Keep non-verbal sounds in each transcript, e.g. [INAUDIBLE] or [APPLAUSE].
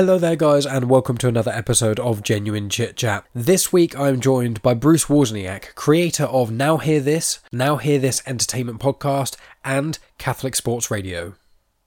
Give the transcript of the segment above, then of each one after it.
Hello there, guys, and welcome to another episode of Genuine Chit Chat. This week I'm joined by Bruce Wozniak, creator of Now Hear This, Now Hear This Entertainment Podcast, and Catholic Sports Radio.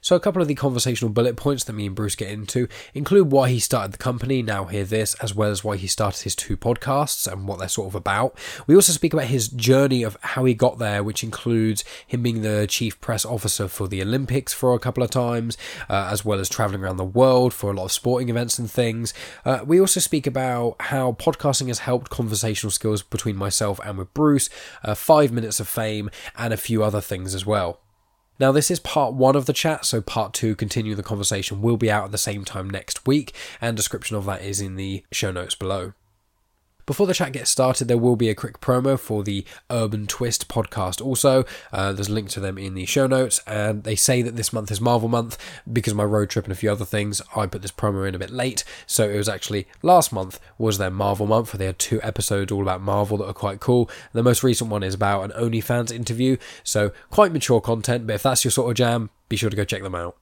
So, a couple of the conversational bullet points that me and Bruce get into include why he started the company, now hear this, as well as why he started his two podcasts and what they're sort of about. We also speak about his journey of how he got there, which includes him being the chief press officer for the Olympics for a couple of times, uh, as well as traveling around the world for a lot of sporting events and things. Uh, we also speak about how podcasting has helped conversational skills between myself and with Bruce, uh, five minutes of fame, and a few other things as well. Now, this is part one of the chat, so part two, continue the conversation, will be out at the same time next week, and description of that is in the show notes below. Before the chat gets started, there will be a quick promo for the Urban Twist podcast. Also, uh, there's a link to them in the show notes, and they say that this month is Marvel month because my road trip and a few other things. I put this promo in a bit late, so it was actually last month was their Marvel month. They had two episodes all about Marvel that are quite cool. The most recent one is about an OnlyFans interview, so quite mature content. But if that's your sort of jam, be sure to go check them out.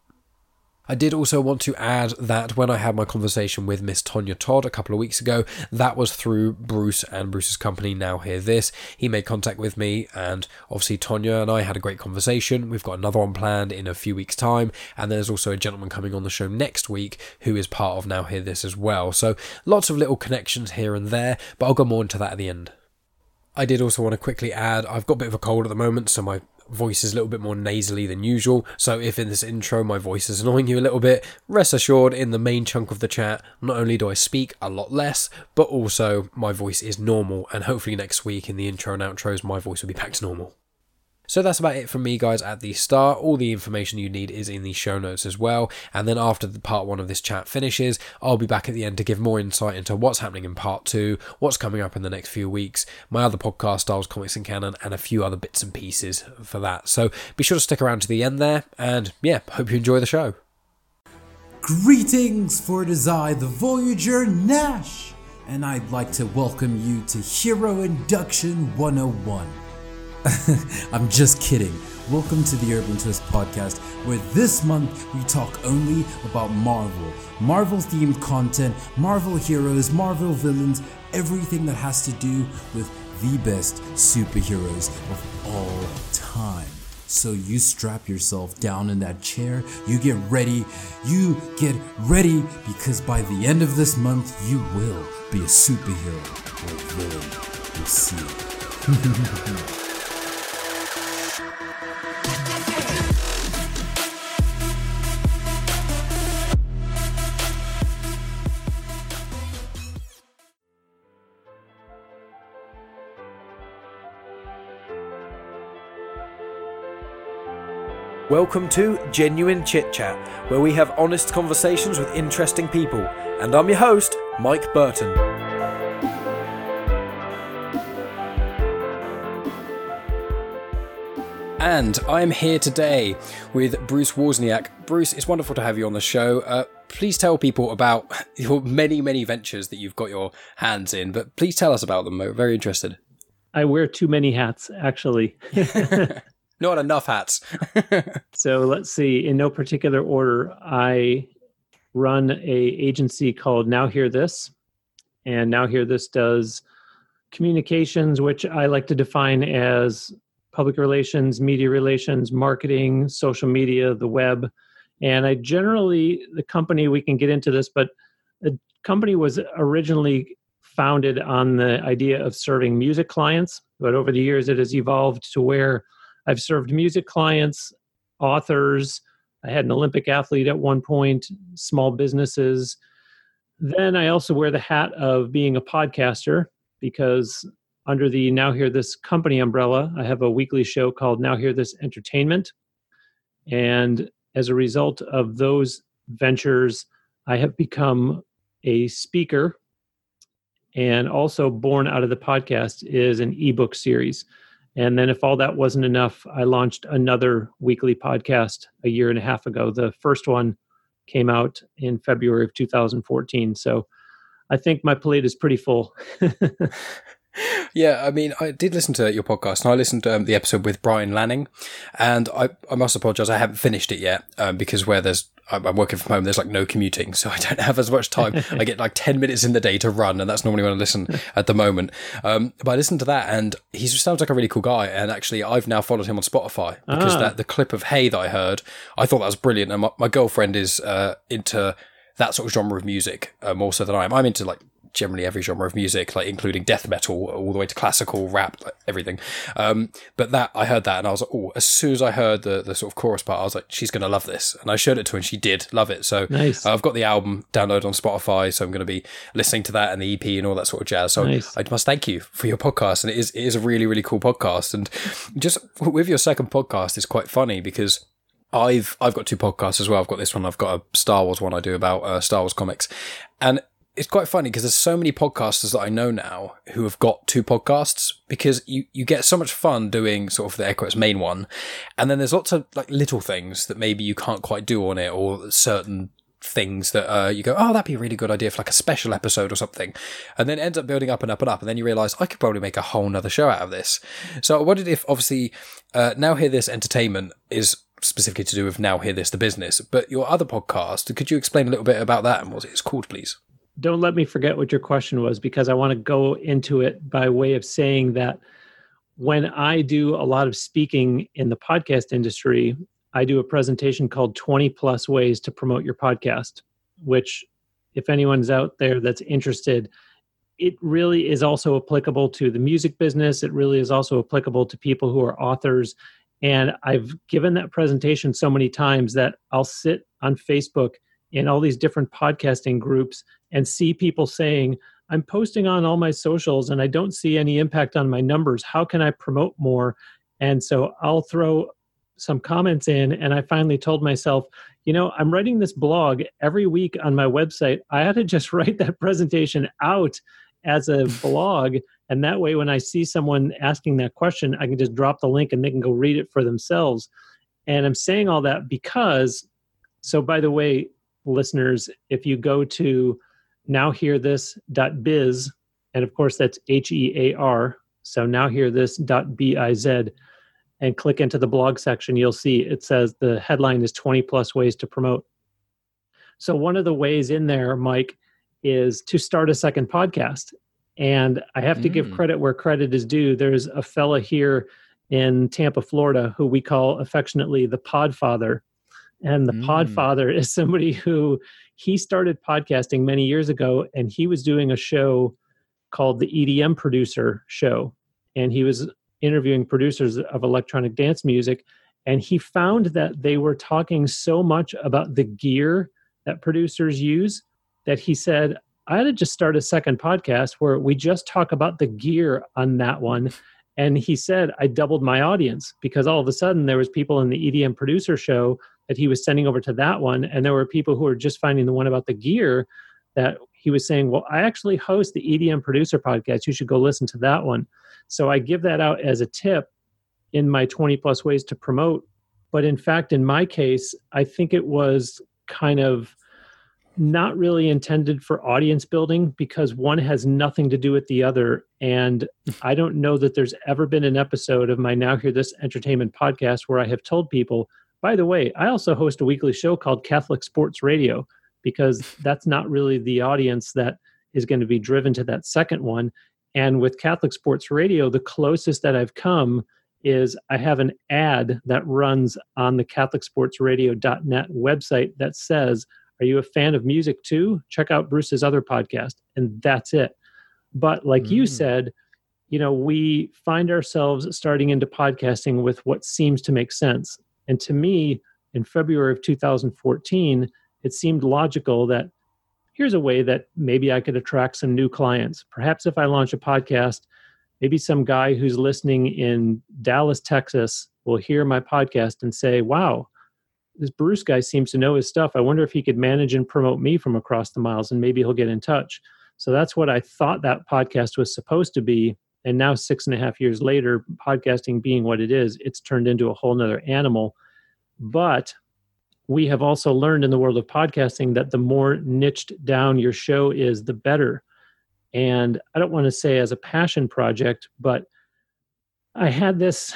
I did also want to add that when I had my conversation with Miss Tonya Todd a couple of weeks ago, that was through Bruce and Bruce's company, Now Hear This. He made contact with me, and obviously Tonya and I had a great conversation. We've got another one planned in a few weeks' time, and there's also a gentleman coming on the show next week who is part of Now Hear This as well. So lots of little connections here and there, but I'll go more into that at the end. I did also want to quickly add I've got a bit of a cold at the moment, so my voice is a little bit more nasally than usual. So if in this intro my voice is annoying you a little bit, rest assured in the main chunk of the chat, not only do I speak a lot less, but also my voice is normal. And hopefully next week in the intro and outros, my voice will be back to normal. So that's about it from me, guys, at the start. All the information you need is in the show notes as well. And then after the part one of this chat finishes, I'll be back at the end to give more insight into what's happening in part two, what's coming up in the next few weeks, my other podcast, Styles Comics and Canon, and a few other bits and pieces for that. So be sure to stick around to the end there. And yeah, hope you enjoy the show. Greetings, for it is I, the Voyager Nash, and I'd like to welcome you to Hero Induction 101. [LAUGHS] I'm just kidding. Welcome to the Urban Twist podcast, where this month we talk only about Marvel. Marvel themed content, Marvel heroes, Marvel villains, everything that has to do with the best superheroes of all time. So you strap yourself down in that chair, you get ready, you get ready, because by the end of this month, you will be a superhero or villain. You'll see. [LAUGHS] Welcome to Genuine Chit Chat, where we have honest conversations with interesting people. And I'm your host, Mike Burton. And I'm here today with Bruce Wozniak. Bruce, it's wonderful to have you on the show. Uh, please tell people about [LAUGHS] your many, many ventures that you've got your hands in, but please tell us about them. We're very interested. I wear too many hats, actually. [LAUGHS] [LAUGHS] Not enough hats. [LAUGHS] so let's see. In no particular order, I run a agency called Now Hear This, and Now Hear This does communications, which I like to define as public relations, media relations, marketing, social media, the web. And I generally, the company, we can get into this, but the company was originally founded on the idea of serving music clients. But over the years, it has evolved to where I've served music clients, authors. I had an Olympic athlete at one point, small businesses. Then I also wear the hat of being a podcaster because under the Now Hear This company umbrella, I have a weekly show called Now Hear This Entertainment. And as a result of those ventures, I have become a speaker. And also, born out of the podcast is an ebook series. And then, if all that wasn't enough, I launched another weekly podcast a year and a half ago. The first one came out in February of 2014. So I think my plate is pretty full. [LAUGHS] yeah, I mean, I did listen to your podcast, and I listened to um, the episode with Brian Lanning, and I, I must apologise, I haven't finished it yet um, because where there's I'm, I'm working from home. There's like no commuting, so I don't have as much time. [LAUGHS] I get like 10 minutes in the day to run, and that's normally when I listen at the moment. Um, but I listened to that, and he sounds like a really cool guy. And actually, I've now followed him on Spotify because Ah. that the clip of Hey that I heard, I thought that was brilliant. And my, my girlfriend is uh, into that sort of genre of music uh, more so than I am. I'm into like generally every genre of music, like including death metal all the way to classical rap, like everything. Um, but that I heard that and I was like, oh, as soon as I heard the the sort of chorus part, I was like, she's gonna love this, and I showed it to her and she did love it. So Nice. I've got the album downloaded on Spotify, so I'm going to be listening to that and the EP and all that sort of jazz. So Nice. I must thank you for your podcast, and it is it is a really really cool podcast. And just with your second podcast, it's quite funny because. I've I've got two podcasts as well. I've got this one. I've got a Star Wars one I do about uh, Star Wars comics, and it's quite funny because there's so many podcasters that I know now who have got two podcasts because you, you get so much fun doing sort of the Echo's main one. And then there's lots of like little things that maybe you can't quite do on it or certain things that uh, you go, oh, that'd be a really good idea for like a special episode or something. And then ends up building up and up and up. And then you realize I could probably make a whole nother show out of this. So I wondered if obviously uh, Now Hear This Entertainment is specifically to do with Now Hear This, the business, but your other podcast, could you explain a little bit about that and what it's called, please? Don't let me forget what your question was because I want to go into it by way of saying that when I do a lot of speaking in the podcast industry, I do a presentation called 20 plus ways to promote your podcast, which, if anyone's out there that's interested, it really is also applicable to the music business. It really is also applicable to people who are authors. And I've given that presentation so many times that I'll sit on Facebook in all these different podcasting groups and see people saying, I'm posting on all my socials and I don't see any impact on my numbers. How can I promote more? And so I'll throw some comments in. And I finally told myself, you know, I'm writing this blog every week on my website. I had to just [LAUGHS] write that presentation out as a blog. And that way, when I see someone asking that question, I can just drop the link and they can go read it for themselves. And I'm saying all that because, so by the way, listeners, if you go to nowhearthis.biz, and of course that's H E A R, so nowhearthis.biz, and click into the blog section, you'll see it says the headline is 20 plus ways to promote. So, one of the ways in there, Mike, is to start a second podcast. And I have to give Mm. credit where credit is due. There's a fella here in Tampa, Florida, who we call affectionately the Podfather. And the Mm. Podfather [LAUGHS] is somebody who he started podcasting many years ago, and he was doing a show called the EDM Producer Show. And he was interviewing producers of electronic dance music. And he found that they were talking so much about the gear that producers use that he said, I had to just start a second podcast where we just talk about the gear on that one. And he said, I doubled my audience because all of a sudden there was people in the EDM producer show that he was sending over to that one. And there were people who were just finding the one about the gear that he was saying, well, I actually host the EDM producer podcast. You should go listen to that one. So I give that out as a tip in my 20 plus ways to promote. But in fact, in my case, I think it was kind of not really intended for audience building because one has nothing to do with the other. And [LAUGHS] I don't know that there's ever been an episode of my Now Hear This Entertainment podcast where I have told people, by the way, I also host a weekly show called Catholic Sports Radio because [LAUGHS] that's not really the audience that is going to be driven to that second one. And with Catholic Sports Radio, the closest that I've come is I have an ad that runs on the CatholicSportsRadio.net website that says, Are you a fan of music too? Check out Bruce's other podcast. And that's it. But like you Mm. said, you know, we find ourselves starting into podcasting with what seems to make sense. And to me, in February of 2014, it seemed logical that here's a way that maybe I could attract some new clients. Perhaps if I launch a podcast, maybe some guy who's listening in Dallas, Texas will hear my podcast and say, wow, this Bruce guy seems to know his stuff. I wonder if he could manage and promote me from across the miles and maybe he'll get in touch. So that's what I thought that podcast was supposed to be. And now, six and a half years later, podcasting being what it is, it's turned into a whole nother animal. But we have also learned in the world of podcasting that the more niched down your show is, the better. And I don't want to say as a passion project, but I had this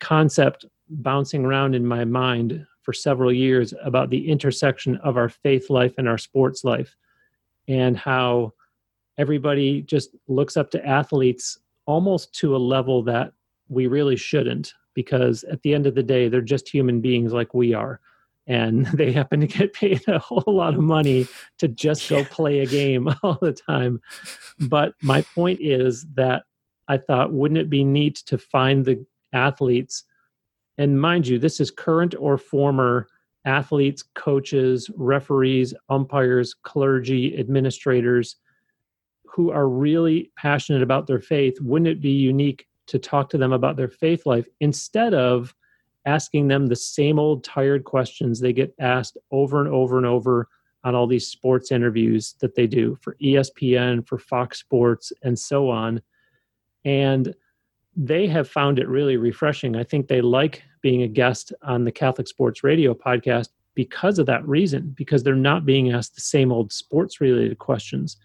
concept bouncing around in my mind for several years about the intersection of our faith life and our sports life and how everybody just looks up to athletes almost to a level that we really shouldn't because at the end of the day they're just human beings like we are. And [LAUGHS] they happen to get paid a whole lot of money to just go play a game [LAUGHS] all the time. But my point is that i thought wouldn't it be neat to find the athletes? And mind you this is current or former athletes coaches referees umpires clergy administrators who are really passionate about their faith wouldn't it be unique to talk to them about their faith life instead of asking them the same old tired questions they get asked over and over and over on all these sports interviews that they do for ESPN, for Fox Sports, and so on. And they have found it really refreshing. I think they like being a guest on the Catholic Sports Radio podcast because of that reason, because they're not being asked the same old sports related questions.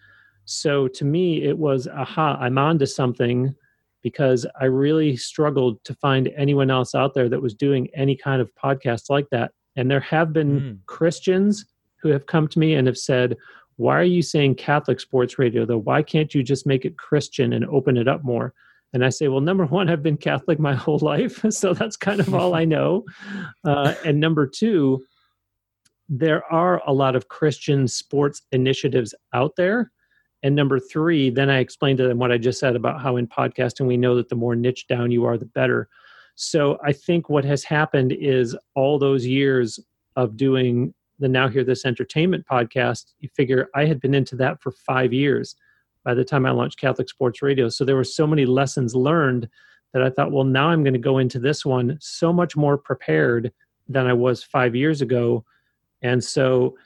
So to me, it was aha, I'm on to something because I really struggled to find anyone else out there that was doing any kind of podcast like that. And there have been mm. Christians who have come to me and have said, Why are you saying Catholic sports radio though? Why can't you just make it Christian and open it up more? And I say, Well, number one, I've been Catholic my [LAUGHS] whole life. [LAUGHS] So that's kind of all I [LAUGHS] know. Uh, and number two, there are a lot of Christian sports initiatives out there and number three, then I explained to them what I just said about how in podcasting we know that the more niche down you are, the better. So I think what has happened is all those years of doing the Now Hear This Entertainment podcast, you figure I had been into that for five years by the time I launched Catholic Sports Radio. So there were so many lessons learned that I thought, well, now I'm going to go into this one so much more prepared than I was five years ago. And so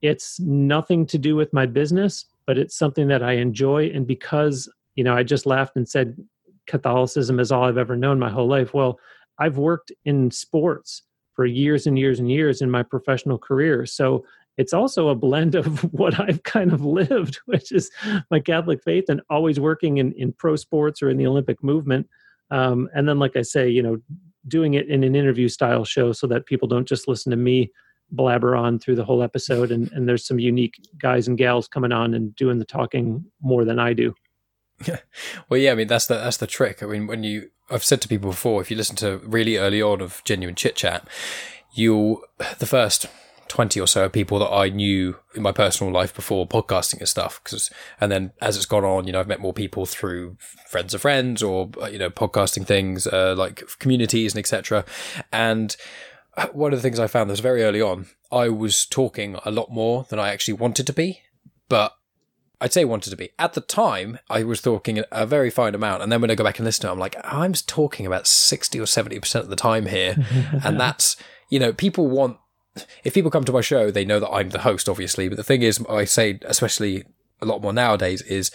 it's nothing to do with my business but it's something that I enjoy. And because, you know, I just laughed and said Catholicism is all I've ever known my whole life. Well, I've worked in sports for years and years and years in my professional career. So it's also a blend of [LAUGHS] what I've kind of lived, [LAUGHS] which is my Catholic faith and always working in, in pro sports or in the Olympic movement. Um, and then, like I say, you know, doing it in an interview style show so that people don't just listen to me blabber on through the whole episode and, and there's some unique guys and gals coming on and doing the talking more than I do. yeah. [LAUGHS] well, yeah, I mean that's the that's the trick. I mean, when you I've said to people before, if you listen to really early on of genuine chit chat, you'll the first 20 or so people that I knew in my personal life before podcasting and stuff. Cause, and then as it's gone on, you know, I've met more people through friends of friends or, you know, podcasting things, uh, like communities and etc. And [SIGHS] one of the things I found was very early on, I was talking a lot more than I actually wanted to be, but I'd say wanted to be. At the time, I was talking a very fine amount. And then when I go back and listen to it, I'm like, I'm talking about 60 or 70% of the time here. [LAUGHS] and that's, you know, people want, if people come to my show, they know that I'm the host, obviously. But the thing is, I say, especially a lot more nowadays, is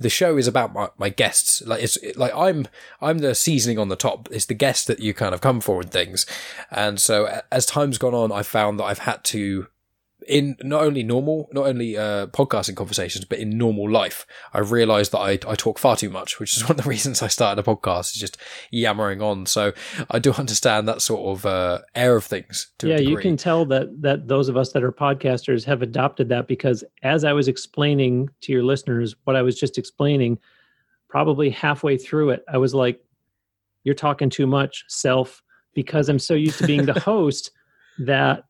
the show is about my, my guests. Like it's like I'm I'm the seasoning on the top. It's the guests that you kind of come for and things. And so as time's gone on, I've found that I've had to in not only normal, not only uh, podcasting conversations, but in normal life, I've realised that I, I talk far too much, which is [LAUGHS] one of the reasons I started a podcast. Is just yammering on. So I do understand that sort of uh, air of things. yeah, you can tell that that those of us that are podcasters have adopted that because as I was explaining to your listeners what I was just explaining, probably halfway through it, I was like, "You're talking too much, self," because I'm so used to being the [LAUGHS] host that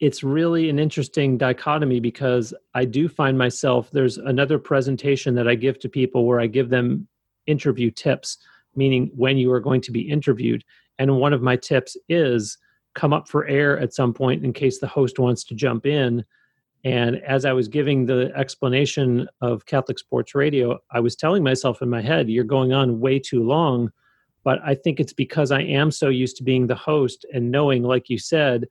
it's really an interesting dichotomy because I do find myself there's another presentation that I give to people where I give them interview tips, meaning when you are going to be interviewed. And one of my tips is come up for air at some point in case the host wants to jump in. And as I was giving the explanation of Catholic Sports Radio, I was telling myself in my head, you're going on way too long. But I think it's because I am so used to being the host and knowing, like you said,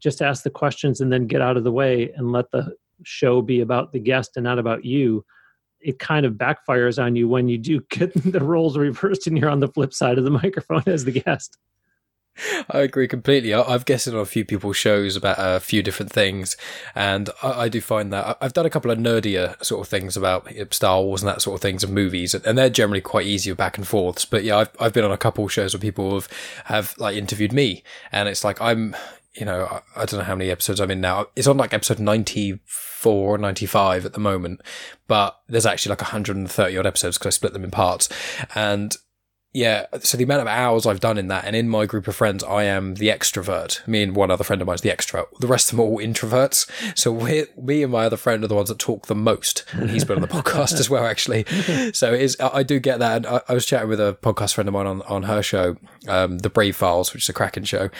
just ask the questions and then get out of the way and let the show be about the guest and not about you it kind of backfires on you when you do [LAUGHS] get the roles reversed and you're on the flip side of the [LAUGHS] microphone as the guest I agree completely. I've guested on a few people's shows about a few different things, and I, do find that I've done a couple of nerdier sort of things about Star Wars and that sort of things and movies, and they're generally quite easy back and forths. But yeah, I've I've been on a couple shows where people have have like interviewed me, and it's like I'm you know, I, I, don't know how many episodes I'm in now. It's on like episode 94 95 at the moment, but there's actually like 130 odd episodes because I split them in parts. And yeah, so the amount of hours I've done in that, and in my group of friends, I am the extrovert. Me and one other friend of mine is the extrovert. The rest of them are all introverts. So we, me and my other friend are the ones that talk the most. And he's been on the [LAUGHS] podcast as well, actually. So it is, I do get that. And I, I, was chatting with a podcast friend of mine on, on her show, um, The Brave Files, which is a cracking show.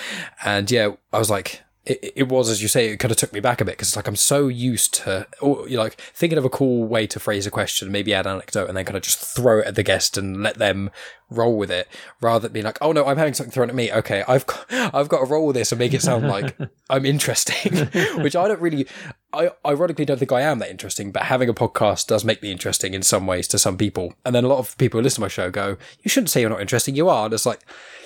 And yeah, I was like, it, it was as you say it kind of took me back a bit because it's like i'm so used to or you like thinking of a cool way to phrase a question maybe add an anecdote and then kind of just throw it at the guest and let them roll with it rather than being like oh no i'm having something thrown at me. Okay i've got, [LAUGHS] i've got to roll with this and make it sound like [LAUGHS] i'm interesting [LAUGHS] which i don't really i ironically don't think i am that interesting but having a podcast does make me interesting in some ways to some people. And then a lot of people who listen to my show go you shouldn't say you're not interesting. You are. And it's like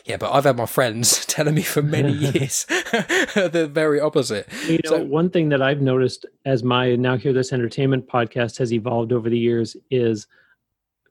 yeah, but I've had my friends telling me for many years the very opposite. You know, so, one thing that I've noticed as my Now Hear This Entertainment podcast has evolved over the years is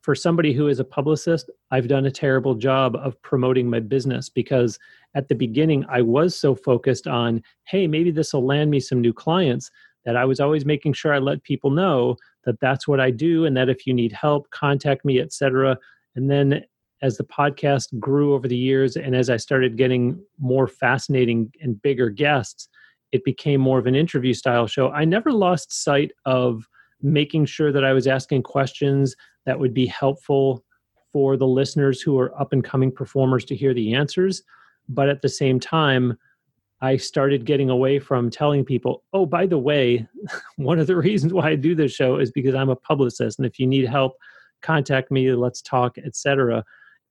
for somebody who is a publicist, I've done a terrible job of promoting my business because at the beginning I was so focused on, hey, maybe this will land me some new clients that I was always making sure I let people know that that's what I do and that if you need help, contact me, etc. And then as the podcast grew over the years and as I started getting more fascinating and bigger guests, it became more of an interview style show. I never lost sight of making sure that I was asking questions that would be helpful for the listeners who are up and coming performers to hear the answers. But at the same time, I started getting away from telling people, oh, by the way, [LAUGHS] one of the reasons why I do this show is because I'm a publicist. And if you need help, contact me, let's talk, etc.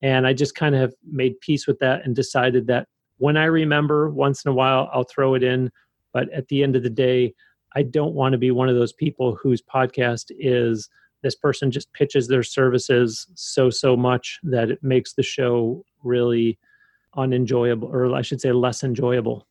And I just kind of have made peace with that and decided that when I remember once in a while, I'll throw it in. But at the end of the day, I don't want to be one of those people whose podcast is this person just pitches their services so, so much that it makes the show really unenjoyable, or I should say, less enjoyable.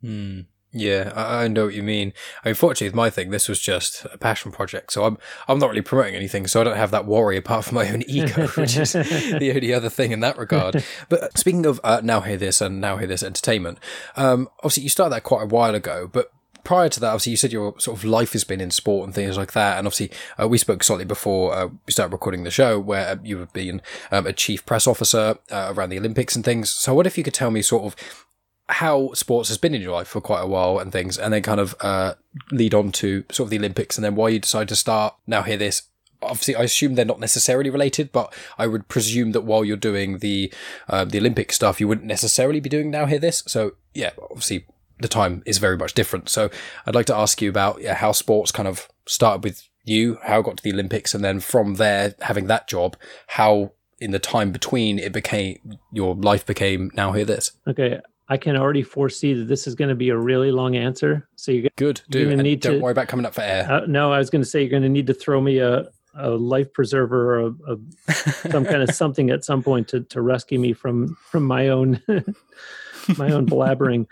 Hmm. Yeah, I, I, know what you mean. Unfortunately, with my thing, this was just a passion project, so I'm I'm not really promoting anything, so I don't have that worry apart from my own [LAUGHS] ego, [LAUGHS] which is the only other thing in that regard. But speaking of uh, now hear this and now hear this entertainment, um, obviously you started that quite a while ago, but prior to that, obviously, you said your sort of life has been in sport and things like that. And obviously, uh, we spoke slightly before uh, we started recording the show, where you have been um, a chief press officer uh, around the Olympics and things. So, what if you could tell me sort of how sports has been in your life for quite a while and things, and then kind of uh, lead on to sort of the Olympics, and then why you decided to start. Now, hear this. Obviously, I assume they're not necessarily related, but I would presume that while you're doing the uh, the Olympic stuff, you wouldn't necessarily be doing now. Hear this. So, yeah, obviously, the time is very much different. So, I'd like to ask you about yeah, how sports kind of started with you, how it got to the Olympics, and then from there, having that job, how in the time between it became your life became now hear this. Okay, I can already foresee that this is going to be a really long answer. So you're good. Do you're gonna need don't to, worry about coming up for air. Uh, no, I was going to say you're going to need to throw me a, a life preserver or a, a [LAUGHS] some kind of something at some point to, to rescue me from from my own [LAUGHS] my own blabbering.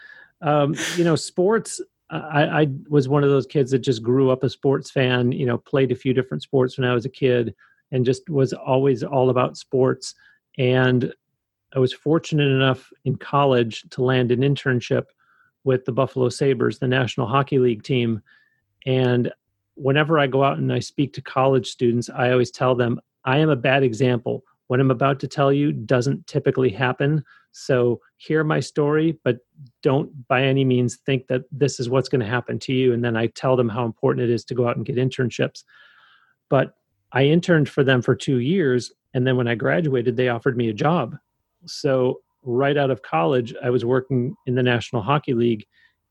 Um, you know, sports. I, I was one of those kids that just grew up a sports fan. You know, played a few different sports when I was a kid, and just was always all about sports. And I was fortunate enough in college to land an internship with the Buffalo Sabres, the National Hockey League team. And whenever I go out and I speak to college students, I always tell them, I am a bad example. What I'm about to tell you doesn't typically happen. So hear my story, but don't by any means think that this is what's going to happen to you. And then I tell them how important it is to go out and get internships. But I interned for them for two years. And then when I graduated, they offered me a job. So, right out of college, I was working in the National Hockey League.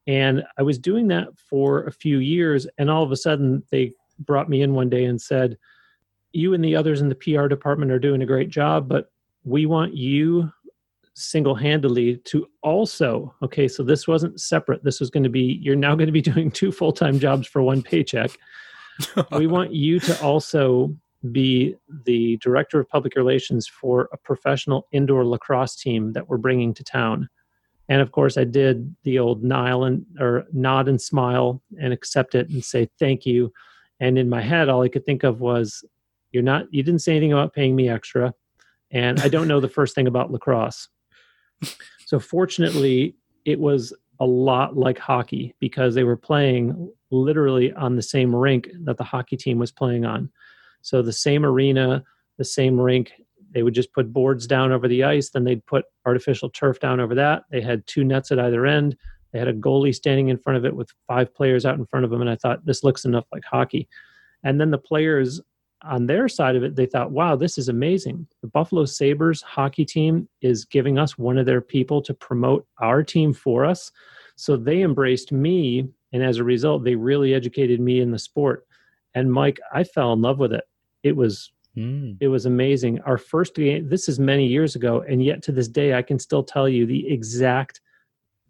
And I was doing that for a few years. And all of a sudden, they brought me in one day and said, You and the others in the PR department are doing a great job, but we want you single handedly to also, okay, so this wasn't separate. This was going to be, you're now going to be [LAUGHS] doing two full time jobs for one paycheck. [LAUGHS] we want you to also be the director of public relations for a professional indoor lacrosse team that we're bringing to town. And of course, I did the old Nile and or nod and smile and accept it and say thank you. And in my head, all I could think of was, "You're not. You didn't say anything about paying me extra, and I don't know the first thing about lacrosse." So fortunately, it was a lot like hockey because they were playing literally on the same rink that the hockey team was playing on. So the same arena, the same rink, they would just put boards down over the ice, then they'd put artificial turf down over that. They had two nets at either end. They had a goalie standing in front of it with five players out in front of them. And I thought, this looks enough like hockey. And then the players on their side of it, they thought, wow, this is amazing. The Buffalo Sabres hockey team is giving us one of their people to promote our team for us. So they embraced me. And as a result, they really educated me in the sport. And Mike, I fell in love with it. It was Mm. It was amazing. Our first game, this is many years ago, and yet to this day, I can still tell you the exact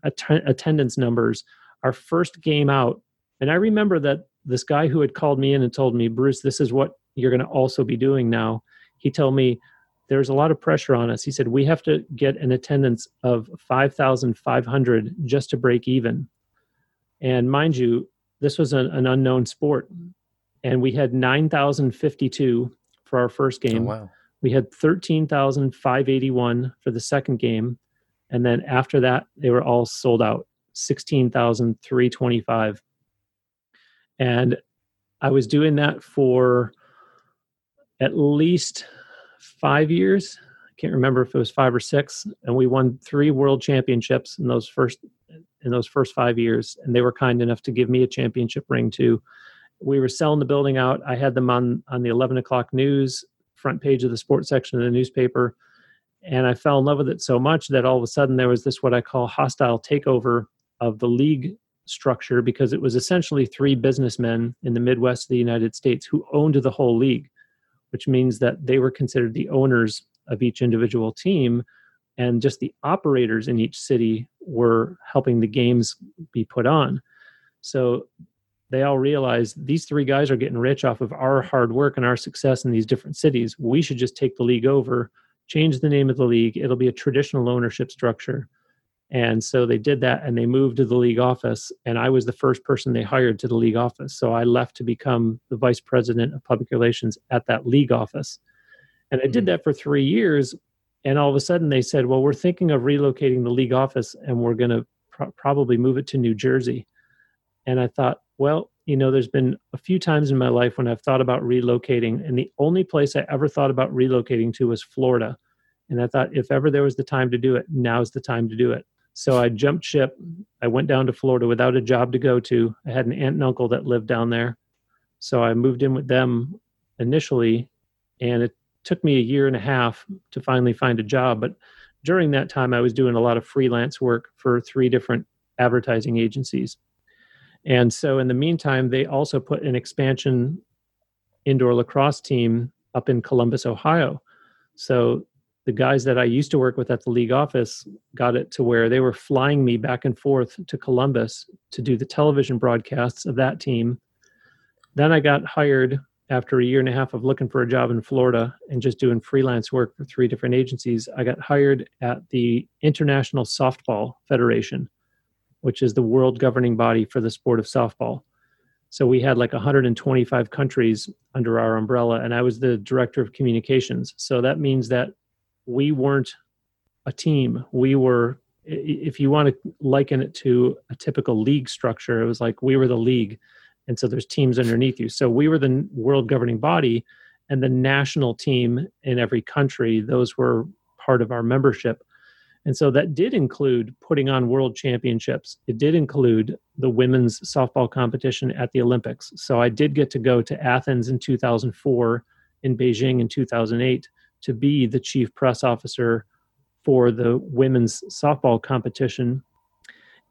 att- attendance numbers. Our first game out, and I remember that this guy who had called me in and told me, Bruce, this is what you're going to also be doing now. He told me, there's a lot of pressure on us. He said, we have to get an attendance of 5,500 just to break even. And mind you, this was an, an unknown sport. And we had 9,052 for our first oh, game. Oh, wow. We had 13,581 for the second game. And then after that, they were all sold out 16,325. And I was doing that for at least five years. I can't remember if it was five or six. And we won three world championships in those first in those first five years. And they were kind enough to give me a championship ring too we were selling the building out. I had them on on the 11 o'clock news front page of the sports section of the newspaper, and I fell in love with it so much that all of a sudden there was this what I call hostile takeover of the league structure because it was essentially three businessmen in the Midwest of the United States who owned the whole league, which means that they were considered the owners of each individual team. And just the operators in each city were helping the games be put on. So they all realized these three guys are getting rich off of our hard work and our success in these different cities. We should just take the league over, change the name of the league. It'll be a traditional ownership structure. And so they did that and they moved to the league office. And I was the first person they hired to the league office. So I left to become the vice president of public relations at that league office. And I did hmm. that for three years. And all of a sudden they said, well, we're thinking of relocating the league office and we're going to pro- probably move it to New Jersey. And I thought, well, you know, there's been a few times in my life when I've thought about relocating, and the only place I ever thought about relocating to was Florida. And I thought, if ever there was the time to do it, now's the time to do it. So I jumped ship. I went down to Florida without a job to go to. I had an aunt and uncle that lived down there. So I moved in with them initially, and it took me a year and a half to finally find a job. But during that time, I was doing a lot of freelance work for three different advertising agencies. And so in the meantime, they also put an expansion indoor lacrosse team up in Columbus, Ohio. So the guys that I used to work with at the league office got it to where they were flying me back and forth to Columbus to do the television broadcasts of that team. Then I got hired after a year and a half of looking for a job in Florida and just doing freelance work for three different agencies. I got hired at the International Softball Federation which is the world governing body for the sport of softball. So we had like 125 countries under our umbrella, and I was the director of communications. So that means that we weren't a team. We were, if you want to liken it to a typical league structure, it was like we were the league. And so there's teams underneath you. So we were the world governing body, and the national team in every country, those were part of our membership. And so that did include putting on world championships. It did include the women's softball competition at the Olympics. So I did get to go to Athens in 2004, in Beijing in 2008, to be the chief press officer for the women's softball competition.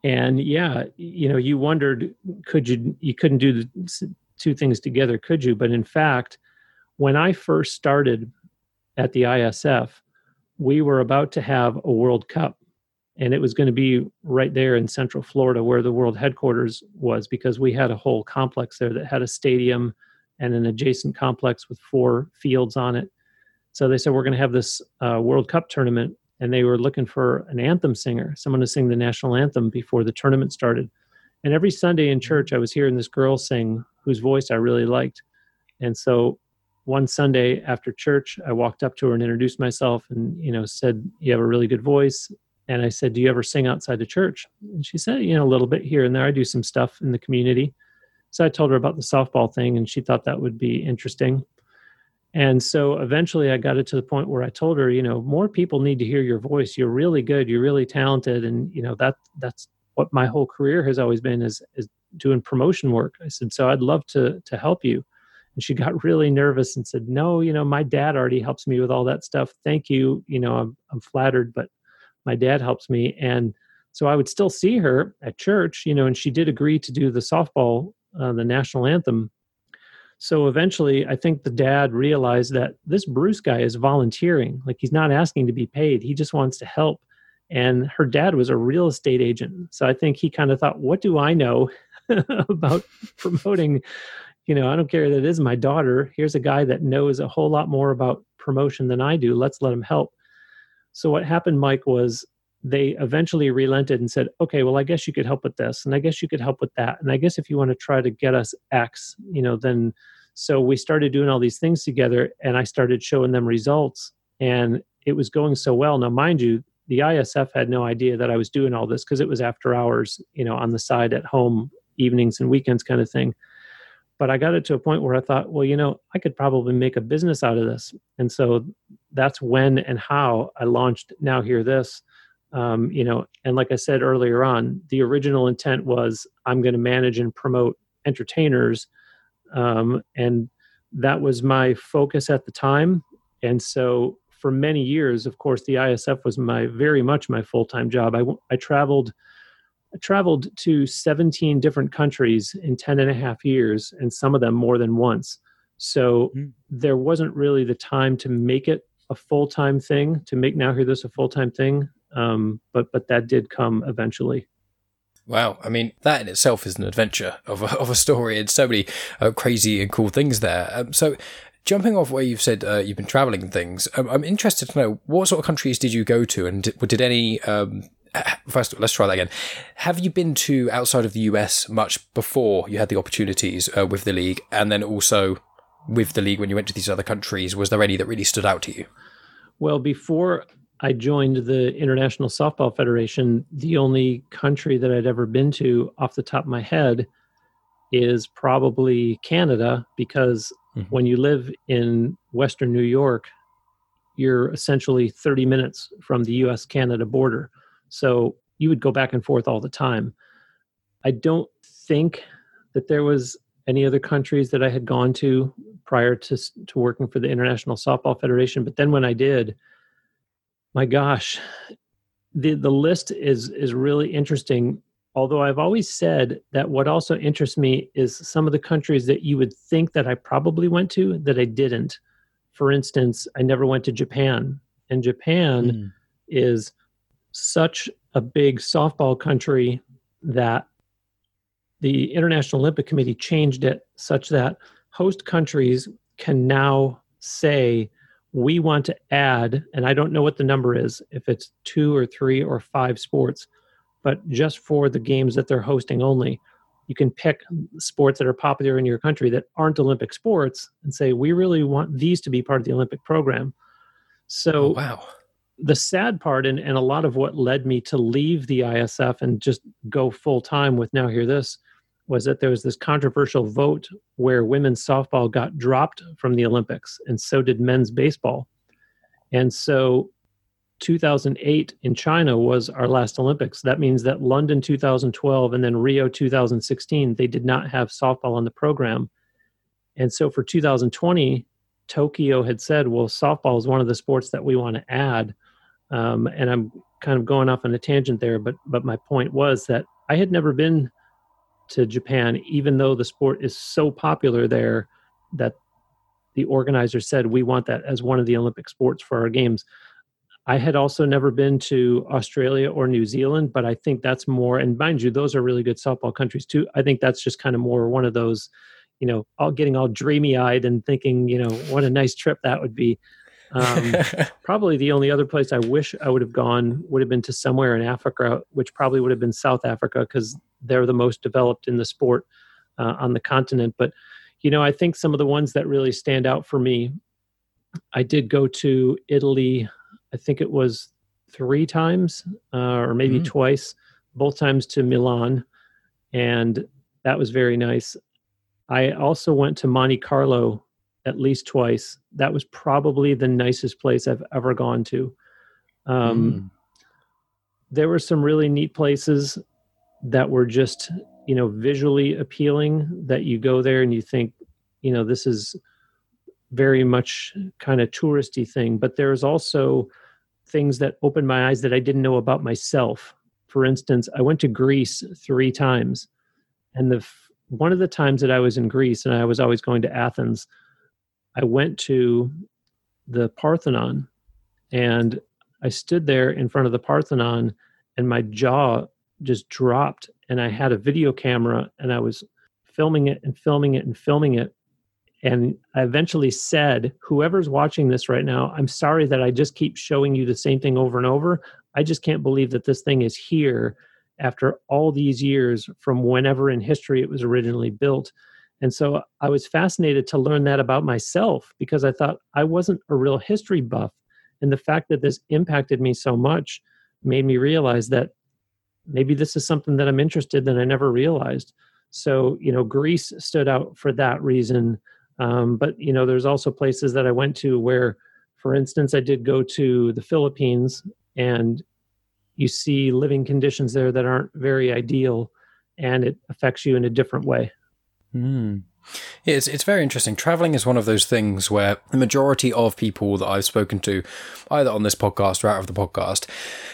And yeah, you know, you wondered could you you couldn't do the two things together, could you? But in fact, when I first started at the ISF, we were about to have a World Cup, and it was going to be right there in Central Florida where the world headquarters was because we had a whole complex there that had a stadium and an adjacent complex with four fields on it. So they said, We're going to have this uh, World Cup tournament, and they were looking for an anthem singer, someone to sing the national anthem before the tournament started. And every Sunday in church, I was hearing this girl sing whose voice I really liked. And so one Sunday after church, I walked up to her and introduced myself and, you know, said, You have a really good voice. and I said, "Do you ever sing outside the church?" And she said, "You know, a little bit here and there. I do some stuff in the community." So I told her about the softball thing, and she thought that would be interesting. And so eventually I got it to the point where I told her, you know, more people need to hear your voice. You're really good. You're really talented. And, you know, that that's what my whole career has always been is, is doing promotion work. I said, so I'd love to, to help you. And she [LAUGHS] got really nervous and said, no, you know, my dad already helps me with all that stuff. Thank you. You know, I'm, I'm flattered, but my dad helps me. And so I would still see her at church, you know, and she did agree to do the softball, uh, the national anthem so eventually, I think the dad realized that this Bruce guy is volunteering. Like he's not asking to be paid, he just wants to help. And her dad was a real estate agent. So I think he kind of thought, what do I know [LAUGHS] about promoting? You know, I don't care that it is my daughter. Here's a guy that knows a whole lot more about promotion than I do. Let's let him help. So what happened, Mike, was they eventually relented and said, okay, well, I guess you could help with this. And I guess you could help with that. And I guess if you want to try to get us X, you know, then so we started doing all these things together and I started showing them results and it was going so well. Now, mind you, the ISF had no idea that I was doing all this because it was after hours, you know, on the side at home, evenings and weekends kind of thing. But I got it to a point where I thought, well, you know, I could probably make a business out of this. And so that's when and how I launched Now Hear This. Um, you know, and like I said earlier on, the original intent was I'm going to manage and promote entertainers um, and that was my focus at the time. And so for many years, of course, the ISF was my very much my full time job. I, I traveled. I traveled to 17 different countries in 10 and a half years, and some of them more than once. So mm. there wasn't really the time to make it a full time thing, to make Now Hear This a full time thing. Um, but but that did come eventually. Wow, I mean that in itself is an adventure of a, [LAUGHS] of a story, and so many uh, crazy and cool things there. Um, so, jumping off where you've said uh, you've been traveling things, um, I'm interested to know what sort of countries did you go to, and did, did any? Um, [LAUGHS] first, let's try that again. Have you been to outside of the US much before you had the opportunities uh, with the league, and then also with the league when you went to these other countries? Was there any that really stood out to you? Well, before I joined the International Softball Federation, the only country that I'd ever been to off the top of my head is probably Canada because mm-hmm. when you live in Western New York, you're essentially 30 minutes from the US Canada border. So you would go back and forth all the time. I don't think that there was any other countries that I had gone to prior to, to working for the International Softball Federation. But then when I did, my gosh, the the list is is really interesting. Although I've always said that what also interests me is some of the countries that you would think that I probably went to that I didn't. For instance, I never went to Japan, and Japan mm. is such a big softball country that the International Olympic Committee changed it such that host countries can now say we want to add, and I don't know what the number is, if it's two or three or five sports, but just for the games that they're hosting only, you can pick sports that are popular in your country that aren't Olympic sports and say, we really want these to be part of the Olympic program. So, oh, wow. The sad part, and, and a lot of what led me to leave the ISF and just go full time with Now Hear This, was that there was this controversial vote where women's softball got dropped from the Olympics, and so did men's baseball. And so 2008 in China was our last Olympics. That means that London 2012 and then Rio 2016, they did not have softball on the program. And so for 2020, Tokyo had said, well, softball is one of the sports that we want to add. Um, and I'm kind of going off on a tangent there, but but my point was that I had never been to Japan, even though the sport is so popular there that the organizers said we want that as one of the Olympic sports for our games. I had also never been to Australia or New Zealand, but I think that's more, and mind you, those are really good softball countries too. I think that's just kind of more one of those, you know, all getting all dreamy eyed and thinking, you know, what a nice trip that would be. Um, [LAUGHS] probably the only other place I wish I would have gone would have been to somewhere in Africa, which probably would have been South Africa because they're the most developed in the sport uh, on the continent. But you know, I think some of the ones that really stand out for me, I did go to Italy. I think it was three times uh, or maybe Mm. twice, both times to Milan, and that was very nice. I also went to Monte Carlo at least twice. That was probably the nicest place I've ever gone to. Um, Mm. There were some really neat places that were just, you know, visually appealing that you go there and you think, you know, this is very much kind of touristy thing. But there's also things that opened my eyes that I didn't know about myself. For instance, I went to Greece three times, and the f- one of the times that I was in Greece, and I was always going to Athens, I went to the Parthenon, and I stood there in front of the Parthenon, and my jaw just dropped, and I had a video camera, and I was filming it and filming it and filming it. And I eventually said, whoever's watching this right now, I'm sorry that I just keep showing you the same thing over and over. I just can't believe that this thing is here after all these years from whenever in history it was originally built. And so I was fascinated to learn that about myself because I thought I wasn't a real history buff. And the fact that this impacted me so much made me realize that maybe this is something that I'm interested in that I never realized. So, you know, Greece stood out for that reason. Um, but, you know, there's also places that I went to where, for instance, I did go to the Philippines and you see living conditions there that aren't very ideal and it affects you in a different way. Mm. It's, it's very interesting. Traveling is one of those things where the majority of people that I've spoken to, either on this podcast or out of the podcast,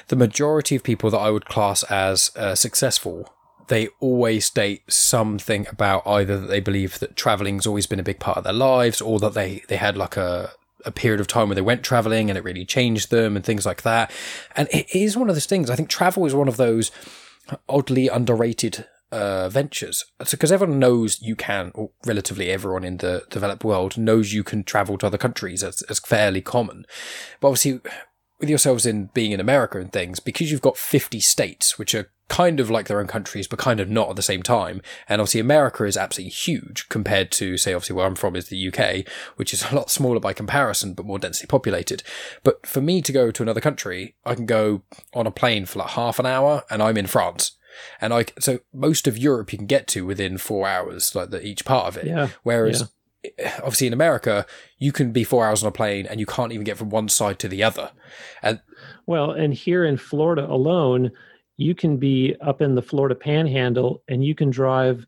the majority of people that I would class as uh, successful, they always state something about either that they believe that traveling's always been a big part of their lives or that they, they had like a, a period of time where they went traveling and it really changed them and things like that. And it is one of those things. I think travel is one of those oddly underrated uh, ventures because everyone knows you can, or relatively everyone in the developed world knows you can travel to other countries. That's, that's fairly common. But obviously, with yourselves in being in America and things, because you've got 50 states, which are kind of like their own countries, but kind of not at the same time. And obviously, America is absolutely huge compared to, say, obviously where I'm from is the UK, which is [LAUGHS] a lot smaller by comparison, but more densely populated. But for me to go to another country, I can go on a plane for like half an hour and I'm in France. And I, so most of Europe you can get to within four hours, like the, each part of it. Yeah. Whereas, eh, obviously in America, you can be four hours on a plane and you can't even get from one side to the other. And Well, and here in Florida alone, you can be up in the Florida panhandle and you can drive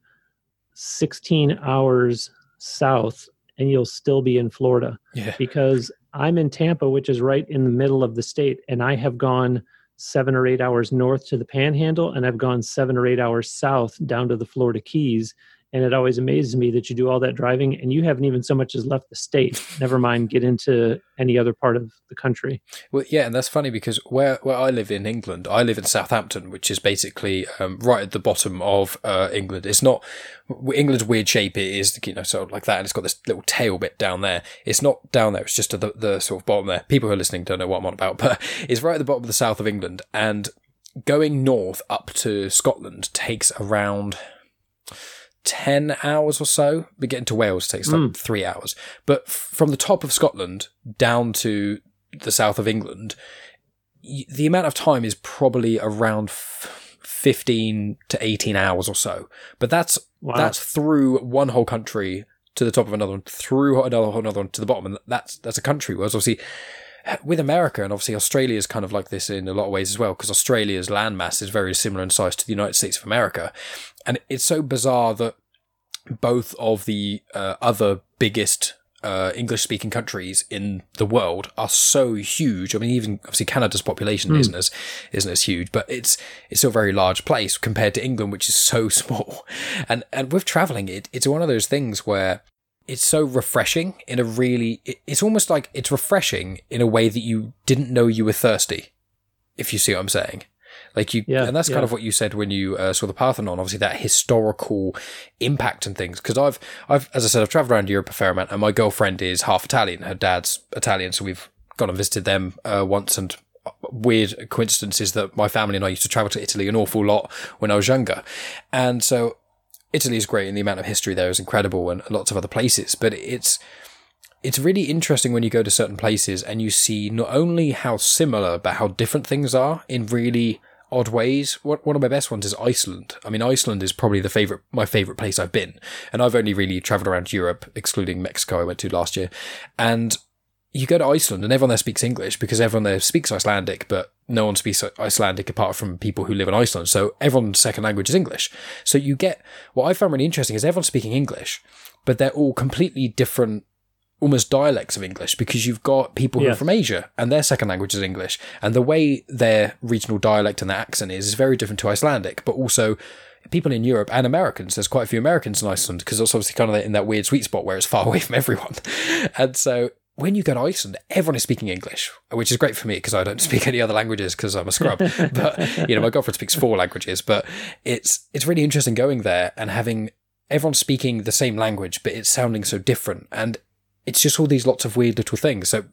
16 hours south and you'll still be in Florida yeah, because I'm in Tampa, which is right in the middle of the state, and I have gone seven or eight hours north to the panhandle and I've gone seven or eight hours south down to the Florida Keys. And it always amazes me that you do all that driving and you haven't even so much as left the state, never mind get into any other part of the country. Well, yeah, and that's funny because where where I live in England, I live in Southampton, which is basically um, right at the bottom of uh, England. It's not England's weird shape. It is you know sort of like that, and it's got this little tail bit down there. It's not down there. It's just at the the sort of bottom there. People who are listening don't know what I'm on about, [LAUGHS] but it's right at the bottom of the south of England, and going north up to Scotland takes around. 10 hours or so. But getting to Wales takes like hmm. three hours. But from the top of Scotland down to the south of England, the amount of time is probably around 15 to 18 hours or so. But that's, Wow. that's through one whole country to the top of another one, through another, another one to the bottom. And that's, that's a country. Whereas obviously, with America and obviously Australia is kind of like this in a lot of ways as well, because Australia's landmass is very similar in size to the United States of America. And it's so bizarre that both of the uh, other biggest uh, English speaking countries in the world are so huge. I mean, even obviously Canada's population isn't as isn't as huge, but it's it's still a very large place compared to England, which is so [LAUGHS] small. And and with traveling, it it's one of those things where it's so refreshing in a really. It, it's almost like it's refreshing in a way that you didn't know you were thirsty. If you see what I'm saying. Like you, Yeah, and that's kind of what you said when you uh, saw the Parthenon. Obviously, that historical impact and things. Because I've, I've, as I said, I've travelled around Europe a fair amount, and my girlfriend is half Italian. Her dad's Italian, so we've gone and visited them uh, once. And weird coincidences that my family and I used to travel to Italy an awful lot when I was younger, and so Italy is great, and the amount of history there is incredible, and lots of other places. But it's it's really interesting when you go to certain places and you see not only how similar but how different things are in really odd ways. One of my best ones is Iceland. I mean, Iceland is probably the favorite, my favorite place I've been, and I've only really traveled around Europe, excluding Mexico. I went to last year, and you go to Iceland and everyone there speaks English because everyone there speaks Icelandic, but no one speaks Icelandic apart from people who live in Iceland. So everyone's second language is English. So you get what I found really interesting is everyone's speaking English, but they're all completely different almost dialects of English because you've got people who yes. are from Asia and their second language is English. And the way their regional dialect and their accent is is very different to Icelandic, but also people in Europe and Americans. There's quite a few Americans in Iceland because it's obviously kind of in that weird sweet spot where it's far [LAUGHS] away from everyone. And so when you go to Iceland, everyone is speaking English, which is great for me because I don't [LAUGHS] speak any other languages because I'm a scrub. [LAUGHS] but you know, my girlfriend speaks four languages. But it's it's really interesting going there and having everyone speaking the same language, but it's sounding so different. And it's just all these lots of weird little things. So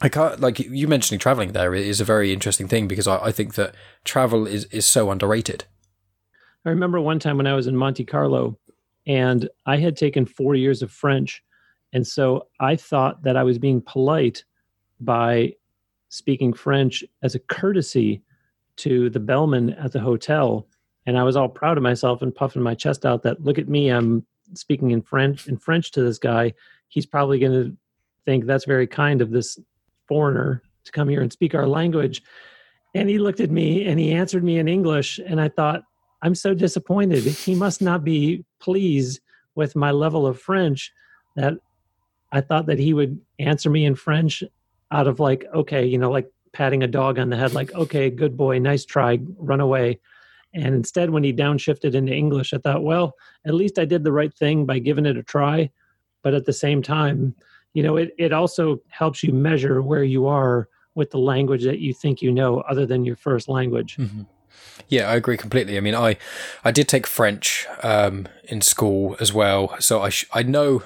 I can't like you mentioning traveling there is a very interesting thing because I, I think that travel is is so underrated. I remember one time when I was in Monte Carlo and I had taken four years of French. And so I thought that I was being polite by speaking French as a courtesy to the bellman at the hotel. And I was all proud of myself and puffing my chest out that look at me, I'm speaking in French in French to this guy he's probably going to think that's very kind of this foreigner to come here and speak our language. And he looked at me and he answered me in English. And I thought, I'm so disappointed. He must not be pleased with my level of French that I thought that he would answer me in French out of like, okay, you know, like patting a dog on the head, like, okay, good boy, nice try, run away. And instead, when he downshifted into English, I thought, well, at least I did the right thing by giving it a try but at the same time you know it, it also helps you measure where you are with the language that you think you know other than your first language. Mm-hmm. yeah i agree completely. I mean i i did take french um, in school as well. So i sh- i know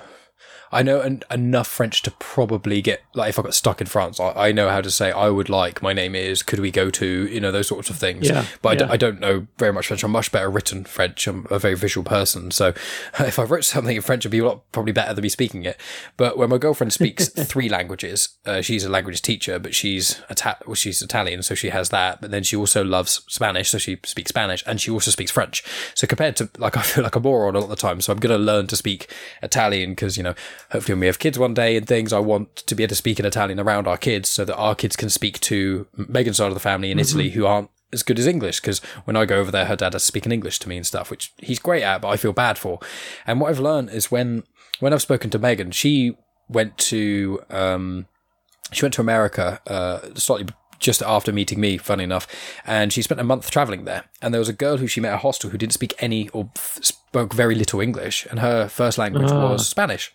I know en- enough French to probably get like if I got stuck in France, I, I, know how to say I would like. My name is. Could we go to? You know those sorts of things. Yeah, but yeah. I d- I don't know very much French. I'm much better written French. I'm a very visual person, so [LAUGHS] if I wrote something in French, it'd be a lot probably better than me speaking it. But when my girlfriend speaks [LAUGHS] three languages, uh, she's a language teacher, but she's Ita- well, she's Italian, so she has that. But then she also loves Spanish, so she speaks Spanish, and she also speaks French. So compared to like [LAUGHS] I feel like a moron a lot of the time. So I'm going to learn to speak Italian because you know hopefully when we have kids one day and things, I want to be able to speak in Italian around our kids so that our kids can speak to Megan's side of the family in mm-hmm. Italy who aren't as good as English because when I go over there, her dad is speaking English to me and stuff, which he's great at, but I feel bad for. And what I've learned is when when I've spoken to Megan, she went to um, she went to America uh, slightly just after meeting me, funny enough, and she spent a month traveling there. And there was a girl who she met at a hostel who didn't speak any or spoke very little English, and her first language oh. was Spanish.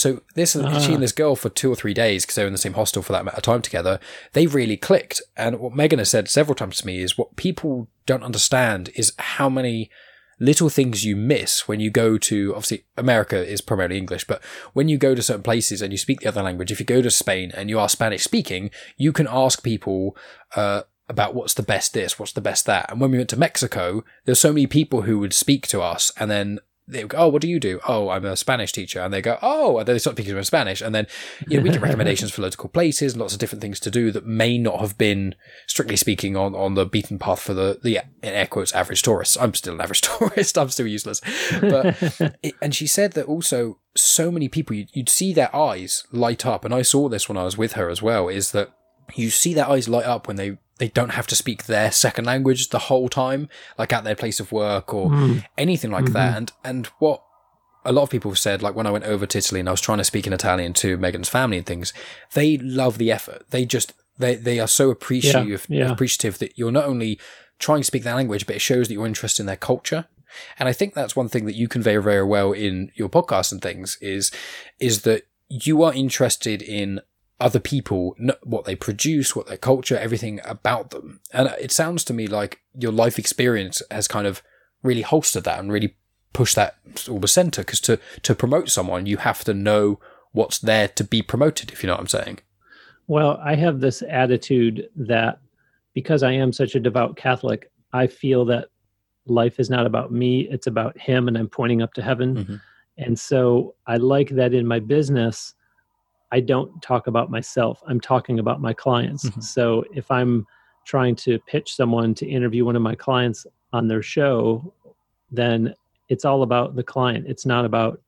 So this uh. she and this girl for two or three days because they were in the same hostel for that amount of time together. They really clicked. And what Megan has said several times to me is what people don't understand is how many little things you miss when you go to obviously America is primarily English, but when you go to certain places and you speak the other language, if you go to Spain and you are Spanish speaking, you can ask people uh, about what's the best this, what's the best that. And when we went to Mexico, there's so many people who would speak to us and then they go, oh, what do you do? Oh, I'm a Spanish teacher. And they go, oh, and then they start speaking in Spanish. And then, you know, we get recommendations for local places, lots of different things to do that may not have been, strictly speaking, on, on the beaten path for the, the, in air quotes, average tourist. I'm still an average [LAUGHS] tourist. I'm still useless. But, [LAUGHS] it, and she said that also so many people, you'd, you'd see their eyes light up. And I saw this when I was with her as well, is that you see their eyes light up when they they don't have to speak their second language the whole time, like at their place of work or mm. anything like mm-hmm. that. And and what a lot of people have said, like when I went over to Italy and I was trying to speak in Italian to Megan's family and things, they love the effort. They just they they are so appreciative yeah, yeah. appreciative that you're not only trying to speak their language, but it shows that you're interested in their culture. And I think that's one thing that you convey very well in your podcast and things is is that you are interested in other people, what they produce, what their culture, everything about them. And it sounds to me like your life experience has kind of really holstered that and really pushed that all the center. Because to, to promote someone, you have to know what's there to be promoted, if you know what I'm saying. Well, I have this attitude that because I am such a devout Catholic, I feel that life is not about me, it's about Him, and I'm pointing up to heaven. Mm-hmm. And so I like that in my business I don't talk about myself. I'm talking about my clients. Mm-hmm. So if I'm trying to pitch someone to interview one of my clients on their show, then it's all about the client. It's not about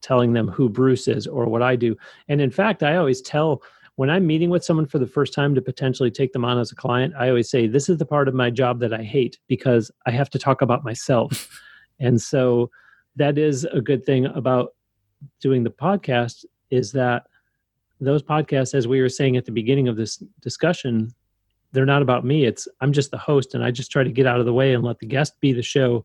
telling them who Bruce is or what I do. And in fact, I always tell when I'm meeting with someone for the first time to potentially take them on as a client, I always say, This is the part of my job that I hate because I have to talk about myself. [LAUGHS] and so that is a good thing about doing the podcast is that those podcasts, as we were saying at the beginning of this discussion, they're not about me. It's I'm just the host and I just try to get out of the way and let the guest be the show.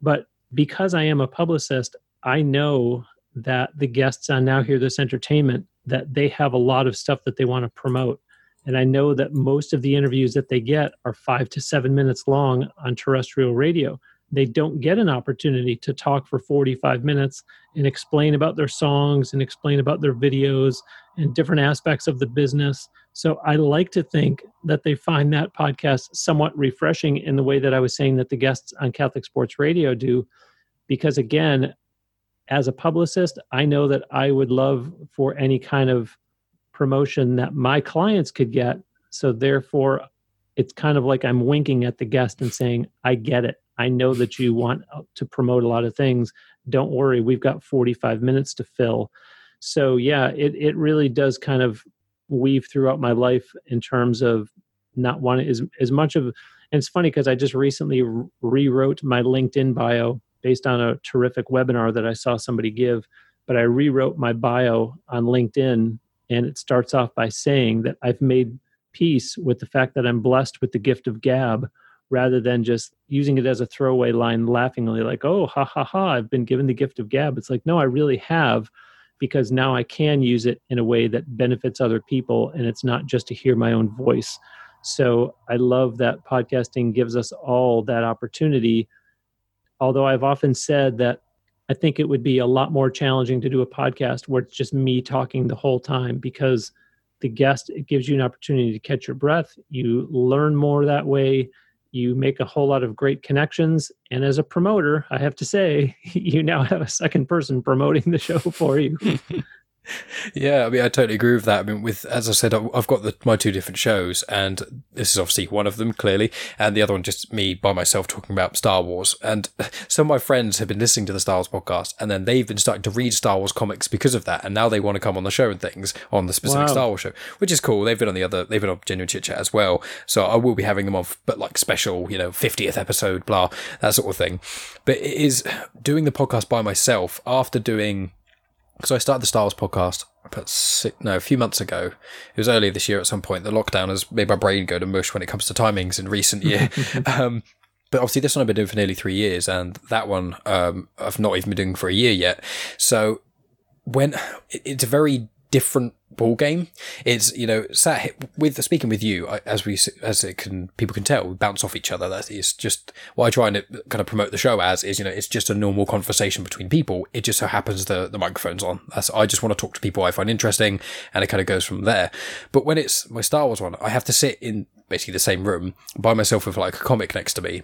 But because I am a publicist, I know that the guests on Now Hear This Entertainment that they have a lot of stuff that they want to promote. And I know that most of the interviews that they get are five to seven minutes long on terrestrial radio. They don't get an opportunity to talk for 45 minutes and explain about their songs and explain about their videos and different aspects of the business. So I like to think that they find that podcast somewhat refreshing in the way that I was saying that the guests on Catholic Sports Radio do. Because again, as a publicist, I know that I would love for any kind of promotion that my clients could get. So therefore, it's kind of like I'm winking at the guest and saying, I get it. I know that you want uh, to promote a lot of things. Don't worry, we've got 45 minutes to fill. So yeah, it, it really does kind of weave throughout my life in terms of not wanting as, as much of, and it's funny because I just recently rewrote my LinkedIn bio based on a terrific webinar that I saw somebody give. But I rewrote my bio on LinkedIn, and it starts off by saying that I've made peace with the fact that I'm blessed with the gift of gab rather than just using it as a throwaway line laughingly, like, oh, ha ha ha, I've been given the gift of gab. It's like, no, I really have because now I can use it in a way that benefits other people and it's not just to hear my own voice. So I love that podcasting gives us all that opportunity although I've often said that I think it would be a lot more challenging to do a podcast where it's just me talking the whole time because the guest it gives you an opportunity to catch your breath you learn more that way you make a whole lot of great connections and as a promoter i have to say [LAUGHS] you now have a second person promoting the show for you [LAUGHS] yeah, I mean, I totally agree with that. I mean, with as I said, I've got the, my two different shows, and this is obviously one of them, clearly, and the other one just me by myself talking about Star Wars. And [LAUGHS] some of my friends have been listening to the Star Wars podcast, and then they've been starting to read Star Wars comics because of that, and now they want to come on the show and things on the specific wow. Star Wars show, which is cool. They've been on the other, they've been on Genuine Chit Chat as well, so I will be having them on, but like special, you know, fiftieth episode, blah, that sort of thing. But it is doing the podcast by myself after doing because I started the Star Wars podcast about six, no, a few months ago. It was earlier this year at some point. The lockdown has made my brain go to mush when it comes to timings in recent year. [LAUGHS] um, but obviously, this one I've been doing for nearly three years, and that one um, I've not even been doing for a year yet. So when it's a very different ball game. It's you know sat with speaking with you as we as it can people can tell we bounce off each other. That is just what I try and uh, kind of promote the show as is you know it's just a normal conversation between people. It just so happens the the microphone's on. That's I just want to talk to people I find interesting, and it kind of goes from there. But when it's my Star Wars one, I have to sit in basically the same room by myself with like a comic next to me,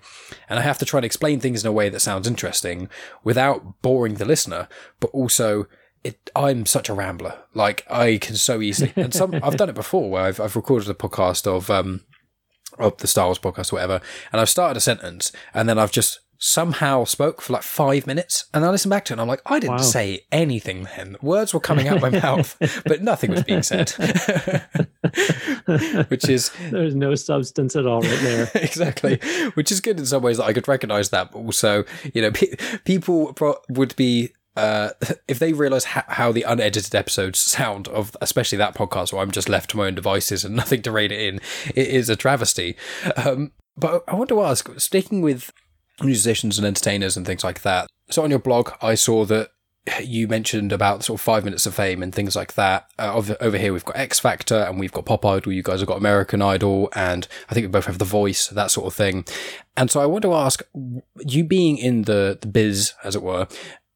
and I have to try and explain things in a way that sounds interesting without boring the listener, but also it, I'm such a rambler. Like I can so easily, and some I've done it before where I've I've recorded a podcast of um of the Star Wars podcast or whatever, and I've started a sentence and then I've just somehow spoke for like five minutes and I listened back to it and I'm like, I didn't wow. say anything then. Words were coming out my [LAUGHS] mouth, but nothing was being said. [LAUGHS] Which is there's no substance at all right there. [LAUGHS] exactly. Which is good in some ways that I could recognize that, but also, you know, pe- people pro- would be uh, [LAUGHS] if they realize ha- how the unedited episodes sound of especially that podcast where I'm just left to my own devices and [LAUGHS] nothing to rein it in, it is a travesty. Um, but I want to ask, sticking with musicians and entertainers and things like that. So on your blog, I saw that you mentioned about sort of five minutes of fame and things like that. Uh, over, over, here, we've got X Factor and we've got Pop Idol. You guys have got American Idol, and I think we both have The Voice, that sort of thing. And so I want to ask, you being in the the biz, as it were,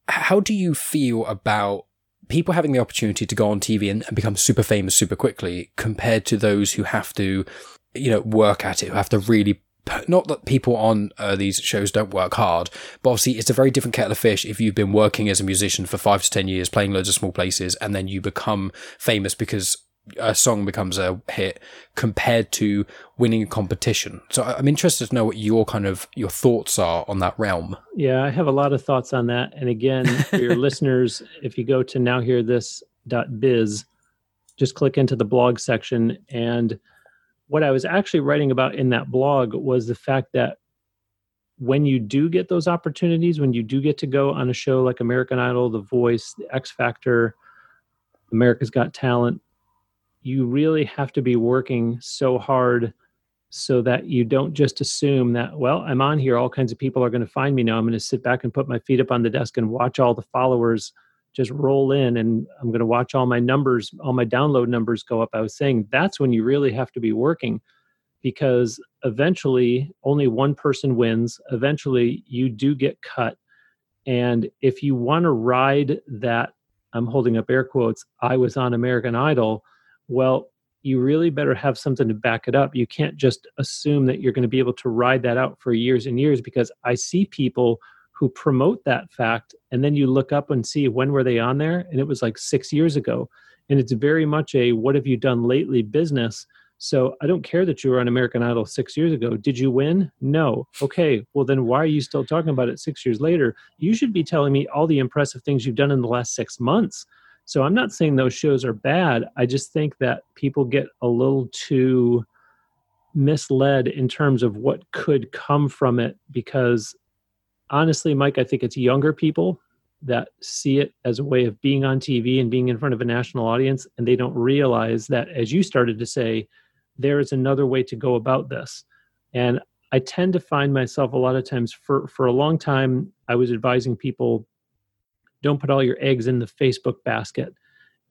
how do you feel about people having the opportunity to go on TV and, and, become super famous super quickly compared to those who have to, you know, work at it, who have to really not that people on uh, these shows don't work hard, but obviously it's a very different kettle of fish if you've been working as a musician for five to ten years, playing loads of small places, and then you become famous because a song becomes a hit compared to winning a competition. So I'm interested to know what your kind of your thoughts are on that realm. Yeah, I have a lot of thoughts on that. And again, for your [LAUGHS] listeners, if you go to nowhearthis.biz, just click into the blog section and what I was actually writing about in that blog was the fact that when you do get those opportunities, when you do get to go on a show like American Idol, The Voice, The X Factor, America's Got Talent, you really have to be working so hard so that you don't just assume that, well, I'm on here, all kinds of people are going to find me now. I'm going to sit back and put my feet up on the desk and watch all the followers just roll in and I'm going to watch all my numbers, all my download numbers go up. I was saying that's when you really have to be working because eventually only one person wins. Eventually you do get cut. And if you want to ride that, I'm holding up air quotes, I was on American Idol, well, you really better have something to back it up. You can't just assume that you're going to be able to ride that out for years and years because I see people who promote that fact and then you look up and see when were they on there and it was like 6 years ago. And it's very much a what have you done lately? business. So i don't care that you were on american idol 6 years ago. Did you win? No. Okay well then why are you still talking about it 6 years later? You should be telling me all the impressive things you've done in the last 6 months so i'm not saying those shows are bad i just think that people get a little too misled in terms of what could come from it because honestly, Mike, I think it's younger people that see it as a way of being on TV and being in front of a national audience, and they don't realize that, as you started to say, there is another way to go about this. And I tend to find myself a lot of times for for a long time I was advising people don't put all your eggs in the Facebook basket.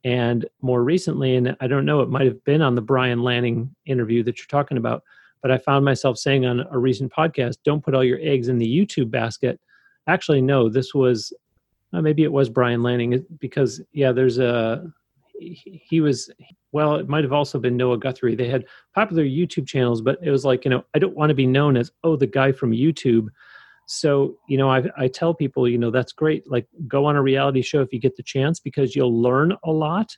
And more recently, and I don't know, it might have been on the Brian Lanning interview that you're talking about, but I found myself saying on a recent podcast, don't put all your eggs in the YouTube basket. Actually, no, this was uh, maybe it was Brian Lanning because, yeah, there's a he was well it might have also been noah guthrie they had popular youtube channels but it was like you know i don't want to be known as oh the guy from youtube so you know I, I tell people you know that's great like go on a reality show if you get the chance because you'll learn a lot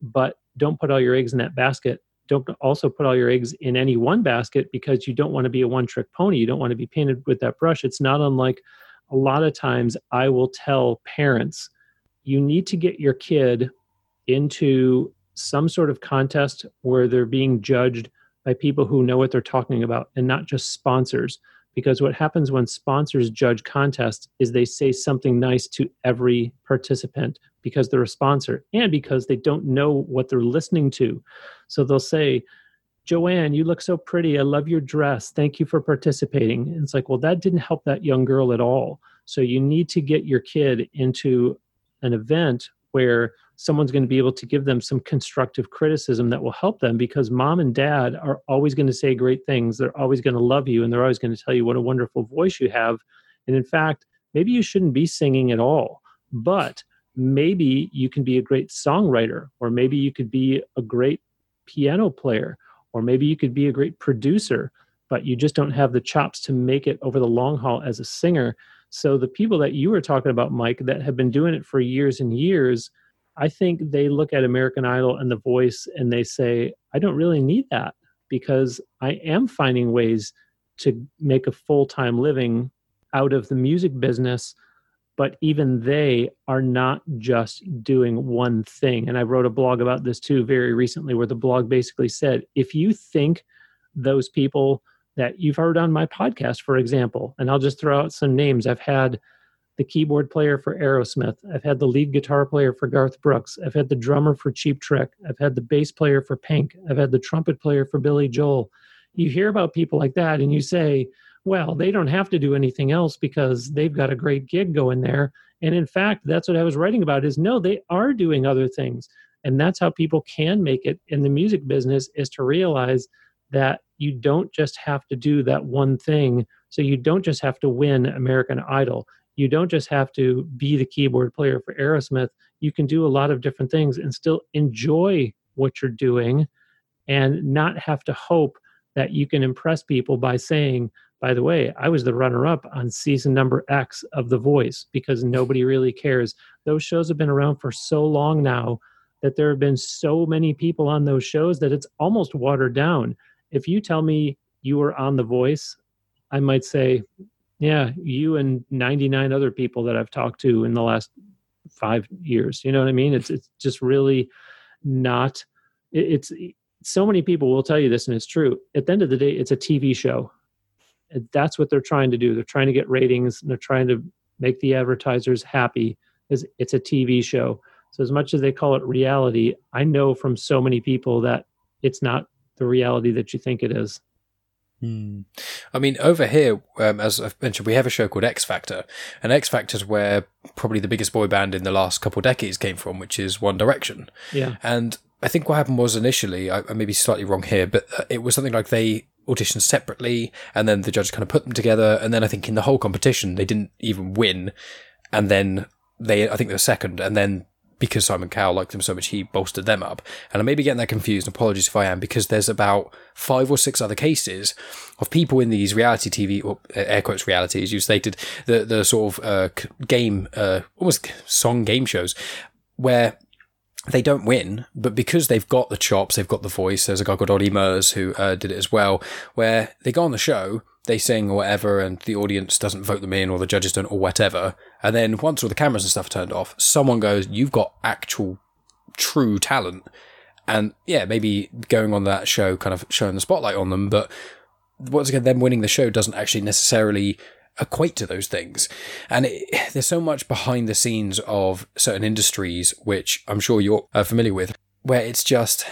but don't put all your eggs in that basket don't also put all your eggs in any one basket because you don't want to be a one trick pony. You don't want to be painted with that brush. It's not unlike a lot of times I will tell parents, you need to get your kid into some sort of contest where they're being judged by people who know what they're talking about and not just sponsors because what happens when sponsors judge contests is they say something nice to every participant because they're a sponsor and because they don't know what they're listening to. So they'll say joanne you look so pretty. I love your dress. Thank you for participating. And it's like well that didn't help that young girl at all. So you need to get your kid into an event where someone's going to be able to give them some constructive criticism that will help them because mom and dad are always going to say great things. They're always going to love you and they're always going to tell you what a wonderful voice you have. And in fact, maybe you shouldn't be singing at all, but maybe you can be a great songwriter, or maybe you could be a great piano player, or maybe you could be a great producer, but you just don't have the chops to make it over the long haul as a singer. So the people that you were talking about, Mike, that have been doing it for years and years, I think they look at American Idol and The Voice and they say, I don't really need that because I am finding ways to make a full time living out of the music business. But even they are not just doing one thing. And I wrote a blog about this too very recently, where the blog basically said if you think those people that you've heard on my podcast, for example, and I'll just throw out some names. I've had the keyboard player for Aerosmith. I've had the lead guitar player for Garth Brooks. I've had the drummer for Cheap Trick. I've had the bass player for Pink. I've had the trumpet player for Billy Joel. You hear about people like that and you say, well, they don't have to do anything else because they've got a great gig going there. And in fact, that's what I was writing about is no, they are doing other things. And that's how people can make it in the music business is to realize that you don't just have to do that one thing. So you don't just have to win American Idol you don't just have to be the keyboard player for Aerosmith. You can do a lot of different things and still enjoy what you're doing and not have to hope that you can impress people by saying, by the way, I was the runner up on season number X of The Voice because nobody really cares. Those shows have been around for so long now that there have been so many people on those shows that it's almost watered down. If you tell me you were on The Voice, I might say, yeah, you and 99 other people that I've talked to in the last five years. You know what I mean? It's it's just really not. It's so many people will tell you this, and it's true. At the end of the day, it's a TV show. That's what they're trying to do. They're trying to get ratings, and they're trying to make the advertisers happy. Is it's a TV show. So as much as they call it reality, I know from so many people that it's not the reality that you think it is. Hmm. I mean, over here, um, as I've mentioned, we have a show called X Factor, and X Factor is where probably the biggest boy band in the last couple decades came from, which is One Direction. Yeah. And I think what happened was initially, I, I may be slightly wrong here, but uh, it was something like they auditioned separately, and then the judges kind of put them together, and then I think in the whole competition they didn't even win, and then they, I think they were second, and then because Simon Cowell liked them so much, he bolstered them up. And I may be getting that confused. Apologies if I am, because there's about five or six other cases of people in these reality TV, or uh, air quotes reality, as you stated, the the sort of uh, game, uh, almost song game shows, where they don't win, but because they've got the chops, they've got the voice. There's a guy called Olly Murs who uh, did it as well, where they go on the show, they sing or whatever, and the audience doesn't vote them in, or the judges don't, or whatever. And then once all the cameras and stuff are turned off, someone goes, "You've got actual, true talent." And yeah, maybe going on that show, kind of showing the spotlight on them, but once again, them winning the show doesn't actually necessarily equate to those things. And it, [SIGHS] there's so much behind the scenes of certain industries, which I'm sure you're uh, familiar with, where it's just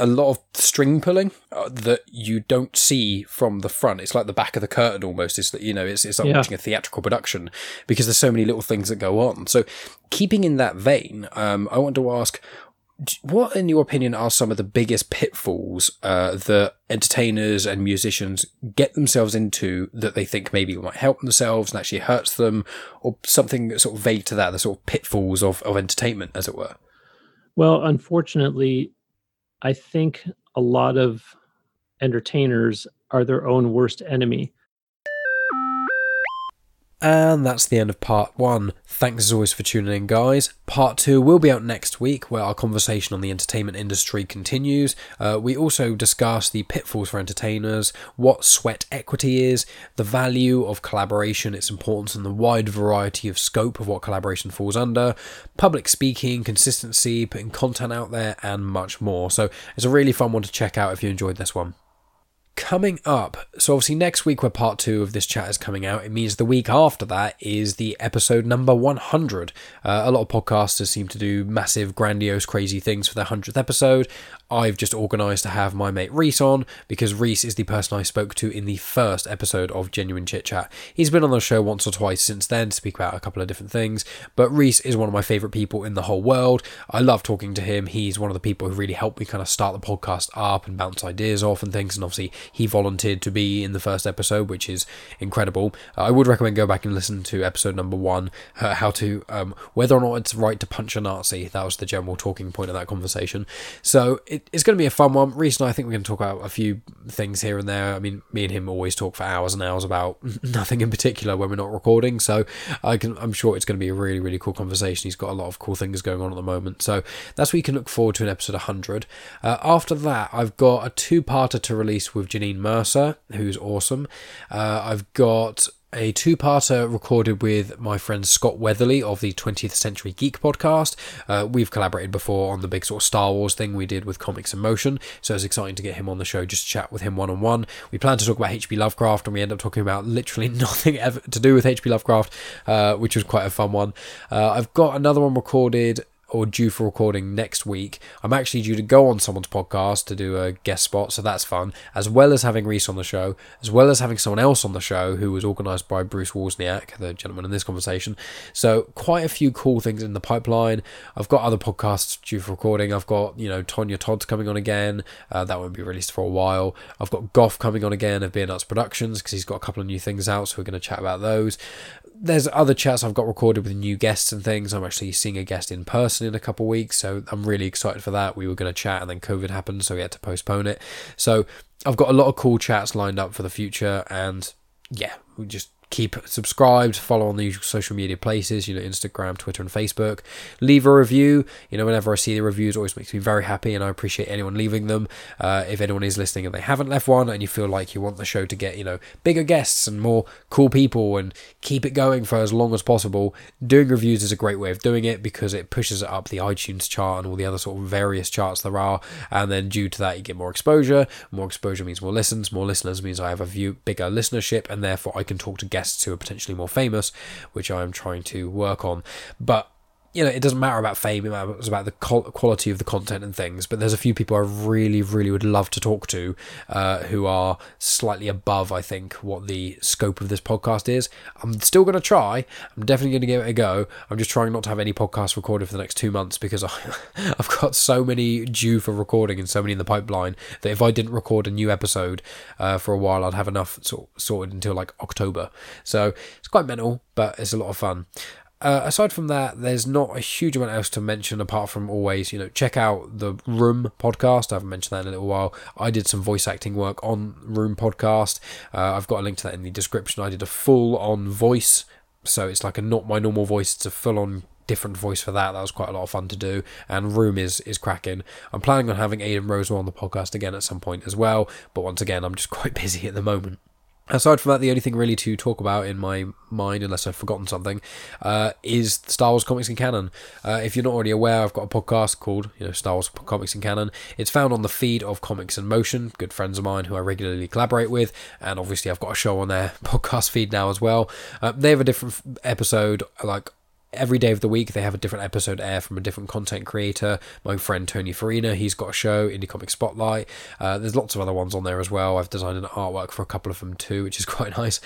a lot of string pulling uh, that you don't see from the front. It's like the back of the curtain almost. It's that you know, it's it's like Yeah. watching a theatrical production because there's so many little things that go on. So, keeping in that vein, um, I want to ask. What, in your opinion, are some of the biggest pitfalls uh, that entertainers and musicians get themselves into that they think maybe might help themselves and actually hurts them, or something sort of vague to that, the sort of pitfalls of, of entertainment, as it were? Well, unfortunately, I think a lot of entertainers are their own worst enemy. And that's the end of part one. Thanks as always for tuning in, guys. Part two will be out next week, where our conversation on the entertainment industry continues. Uh, we also discuss the pitfalls for entertainers, what sweat equity is, the value of collaboration, its importance, and the wide variety of scope of what collaboration falls under, public speaking, consistency, putting content out there, and much more. So it's a really fun one to check out if you enjoyed this one. Coming up, so obviously next week where part two of this chat is coming out, it means the week after that is the episode number 100. Uh, a lot of podcasters seem to do massive, grandiose, crazy things for their 100th episode. I've just organised to have my mate Reese on because Reese is the person I spoke to in the first episode of Genuine Chit Chat. He's been on the show once or twice since then to speak about a couple of different things, but Reese is one of my favourite people in the whole world. I love talking to him. He's one of the people who really helped me kind of start the podcast up and bounce ideas off and things, and obviously he volunteered to be in the first episode, which is incredible. Uh, I would recommend go back and listen to episode number one, uh, how to um, whether or not it's right to punch a Nazi. That was the general talking point of that conversation. So it's going to be a fun one. Reese and I think we're going to talk about a few things here and there. I mean, me and him always talk for hours and hours about [LAUGHS] nothing in particular when we're not recording. So I can, I'm sure it's going to be a really, really cool conversation. He's got a lot of cool things going on at the moment. So that's what you can look forward to in episode 100. Uh, after that, I've got a two-parter to release with Janine Mercer, who's awesome. Uh, I've got a two parter recorded with my friend Scott Weatherly of the 20th Century Geek podcast. Uh, we've collaborated before on the big sort of Star Wars thing we did with Comics in Motion, so it's exciting to get him on the show just to chat with him one on one. We plan to talk about H.P. Lovecraft, and we end up talking about literally [LAUGHS] nothing ever to do with H.P. Lovecraft, uh, which was quite a fun one. Uh, I've got another one recorded or due for recording next week. I'm actually due to go on someone's podcast to do a guest spot, so that's fun. As well as having Reese on the show, as well as having someone else on the show who was organised by Bruce Wozniak, the gentleman in this conversation. So quite a few cool things in the pipeline. I've got other podcasts due for recording. I've got you know Tonya Todd's coming on again. Uh, that won't be released for a while. I've got Goff coming on again of Beer Nuts Productions because he's got a couple of new things out, so we're going to chat about those there's other chats I've got recorded with new guests and things. I'm actually seeing a guest in person in a couple of weeks, so I'm really excited for that. We were going to chat and then COVID happened, so we had to postpone it. So I've got a lot of cool chats lined up for the future, and yeah, we just keep subscribed, follow on the usual social media places, you know, Instagram, Twitter, and Facebook. Leave a review. You know, whenever I see the reviews, always makes me very happy, and I appreciate anyone leaving them. Uh, if anyone is listening and they haven't left one, and you feel like you want the show to get, you know, bigger guests and more cool people and keep it going for as long as possible, doing reviews is a great way of doing it because it pushes it up the iTunes chart and all the other sort of various charts there are. And then due to that, you get more exposure. More exposure means more listens. More listeners means I have a view bigger listenership, and therefore I can talk to guests guests who are potentially more famous, which I am trying to work on. But you know, it doesn't matter about fame, it matters about the quality of the content and things. But there's a few people I really, really would love to talk to uh, who are slightly above, I think, what the scope of this podcast is. I'm still going to try. I'm definitely going to give it a go. I'm just trying not to have any podcasts recorded for the next two months because I, [LAUGHS] I've got so many due for recording and so many in the pipeline that if I didn't record a new episode uh, for a while, I'd have enough sort, sorted until like October. So it's quite mental, but it's a lot of fun. Uh, aside from that, there's not a huge amount else to mention apart from always, you know, check out the Room podcast. I haven't mentioned that in a little while. I did some voice acting work on Room podcast. Uh, I've got a link to that in the description. I did a full on voice, so it's like a not my normal voice. It's a full on different voice for that. That was quite a lot of fun to do. And Room is is cracking. I'm planning on having Aidan Rosewell on the podcast again at some point as well. But once again, I'm just [LAUGHS] quite busy at the moment. Aside from that, the only thing really to talk about in my mind, unless I've forgotten something, uh, is Star Wars Comics and Canon. Uh, if you're not already aware, I've got a podcast called you know Star Wars Comics and Canon. It's found on the feed of Comics in Motion, good friends of mine who I regularly collaborate with, and obviously I've got a show on their [LAUGHS] podcast feed now as well. Uh, they have a different episode like every day of the week they have a different episode air from a different content creator. My friend Tony Farina, he's got a show, Indie Comic Spotlight. Uh, there's lots of other ones on there as well. I've designed an artwork for a couple of them too, which is [LAUGHS] quite nice.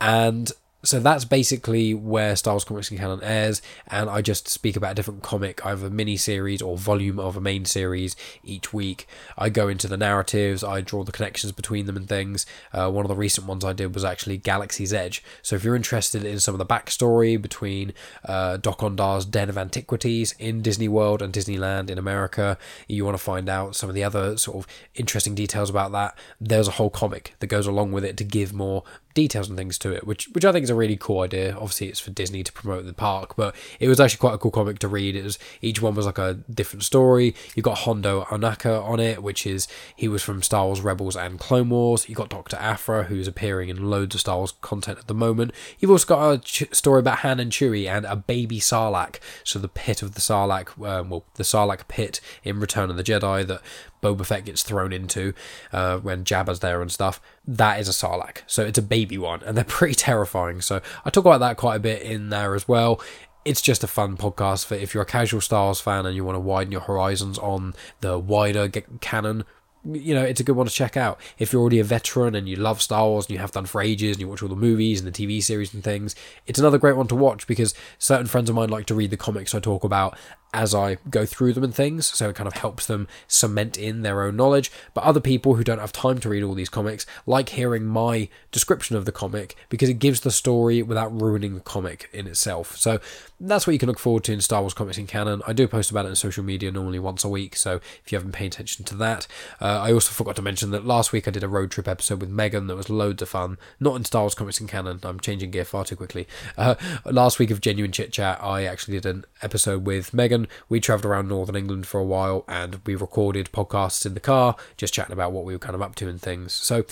And so that's basically where Wars Comics in Canon airs, and I just speak about a different comic, either a mini series or volume of a main series each week. I go into the narratives, I draw the connections between them and things. Uh, one of the recent ones I did was actually Galaxy's Edge. So if you're interested in some of the backstory between uh, Dok-Ondar's Den of Antiquities in Disney World and Disneyland in America, you want to find out some of the other sort of interesting details about that. There's a whole comic that goes along with it to give more details and things to it, which which I think is a really cool idea. Obviously, it's for Disney to promote the park, but it was actually quite a cool comic to read. It was each one was like a different story. You got Hondo Ohnaka on it, which is he was from Star Wars Rebels and Clone Wars. You got Doctor Aphra, who's appearing in loads of Star Wars content at the moment. You've also got a ch- story about Han and Chewie and a baby Sarlacc. So the pit of the Sarlacc, um, well, the Sarlacc pit in Return of the Jedi that Boba Fett gets thrown into uh, when Jabba's there and stuff. That is a Sarlacc, so it's a baby one, and they're [LAUGHS] pretty terrifying. So I talk about that quite a bit in there as well it's just a fun podcast for if you're a casual Star Wars fan and you want to widen your horizons on the wider canon. You know, it's a good one to check out. If you're already a veteran and you love Star Wars and you have done for ages and you watch all the movies and the TV series and things, it's another great one to watch because certain friends of mine like to read the comics I talk about as I go through them and things, so it kind of helps them cement in their own knowledge. But other people who don't have time to read all these comics like hearing my description of the comic because it gives the story without ruining the comic in itself. So that's what you can look forward to in Star Wars Comics in Canon. I do post about it on social media normally once a week, so if you haven't paid attention to that. Uh, I also forgot to mention that last week I did a road trip episode with Megan that was loads of fun. Not in Star Wars Comics and Canon, I'm changing gear far too quickly. Uh, last week of Genuine Chit Chat, I actually did an episode with Megan we travelled around northern England for a while and we recorded podcasts in the car, just chatting about what we were kind of up to and things. So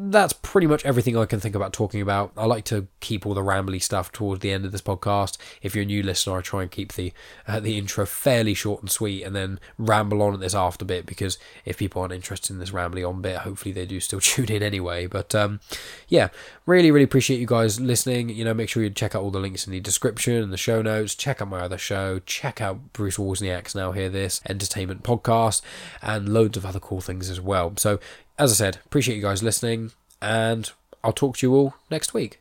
that's pretty much everything I can think about talking about. I like to keep all the rambly stuff towards the end of this podcast. If you're a new listener, I try and keep the uh, the intro fairly short and sweet, and then ramble on at this after bit because if people aren't interested in this rambly on bit, hopefully they do still [LAUGHS] tune in anyway. But um, yeah, really, really appreciate you guys listening. You know, make sure you check out all the links in the description and the show notes. Check out my other show. Check out Bruce Wozniak's Now Hear This entertainment podcast, and loads of other cool things as well. So as I said, appreciate you guys listening, and I'll talk to you all next week.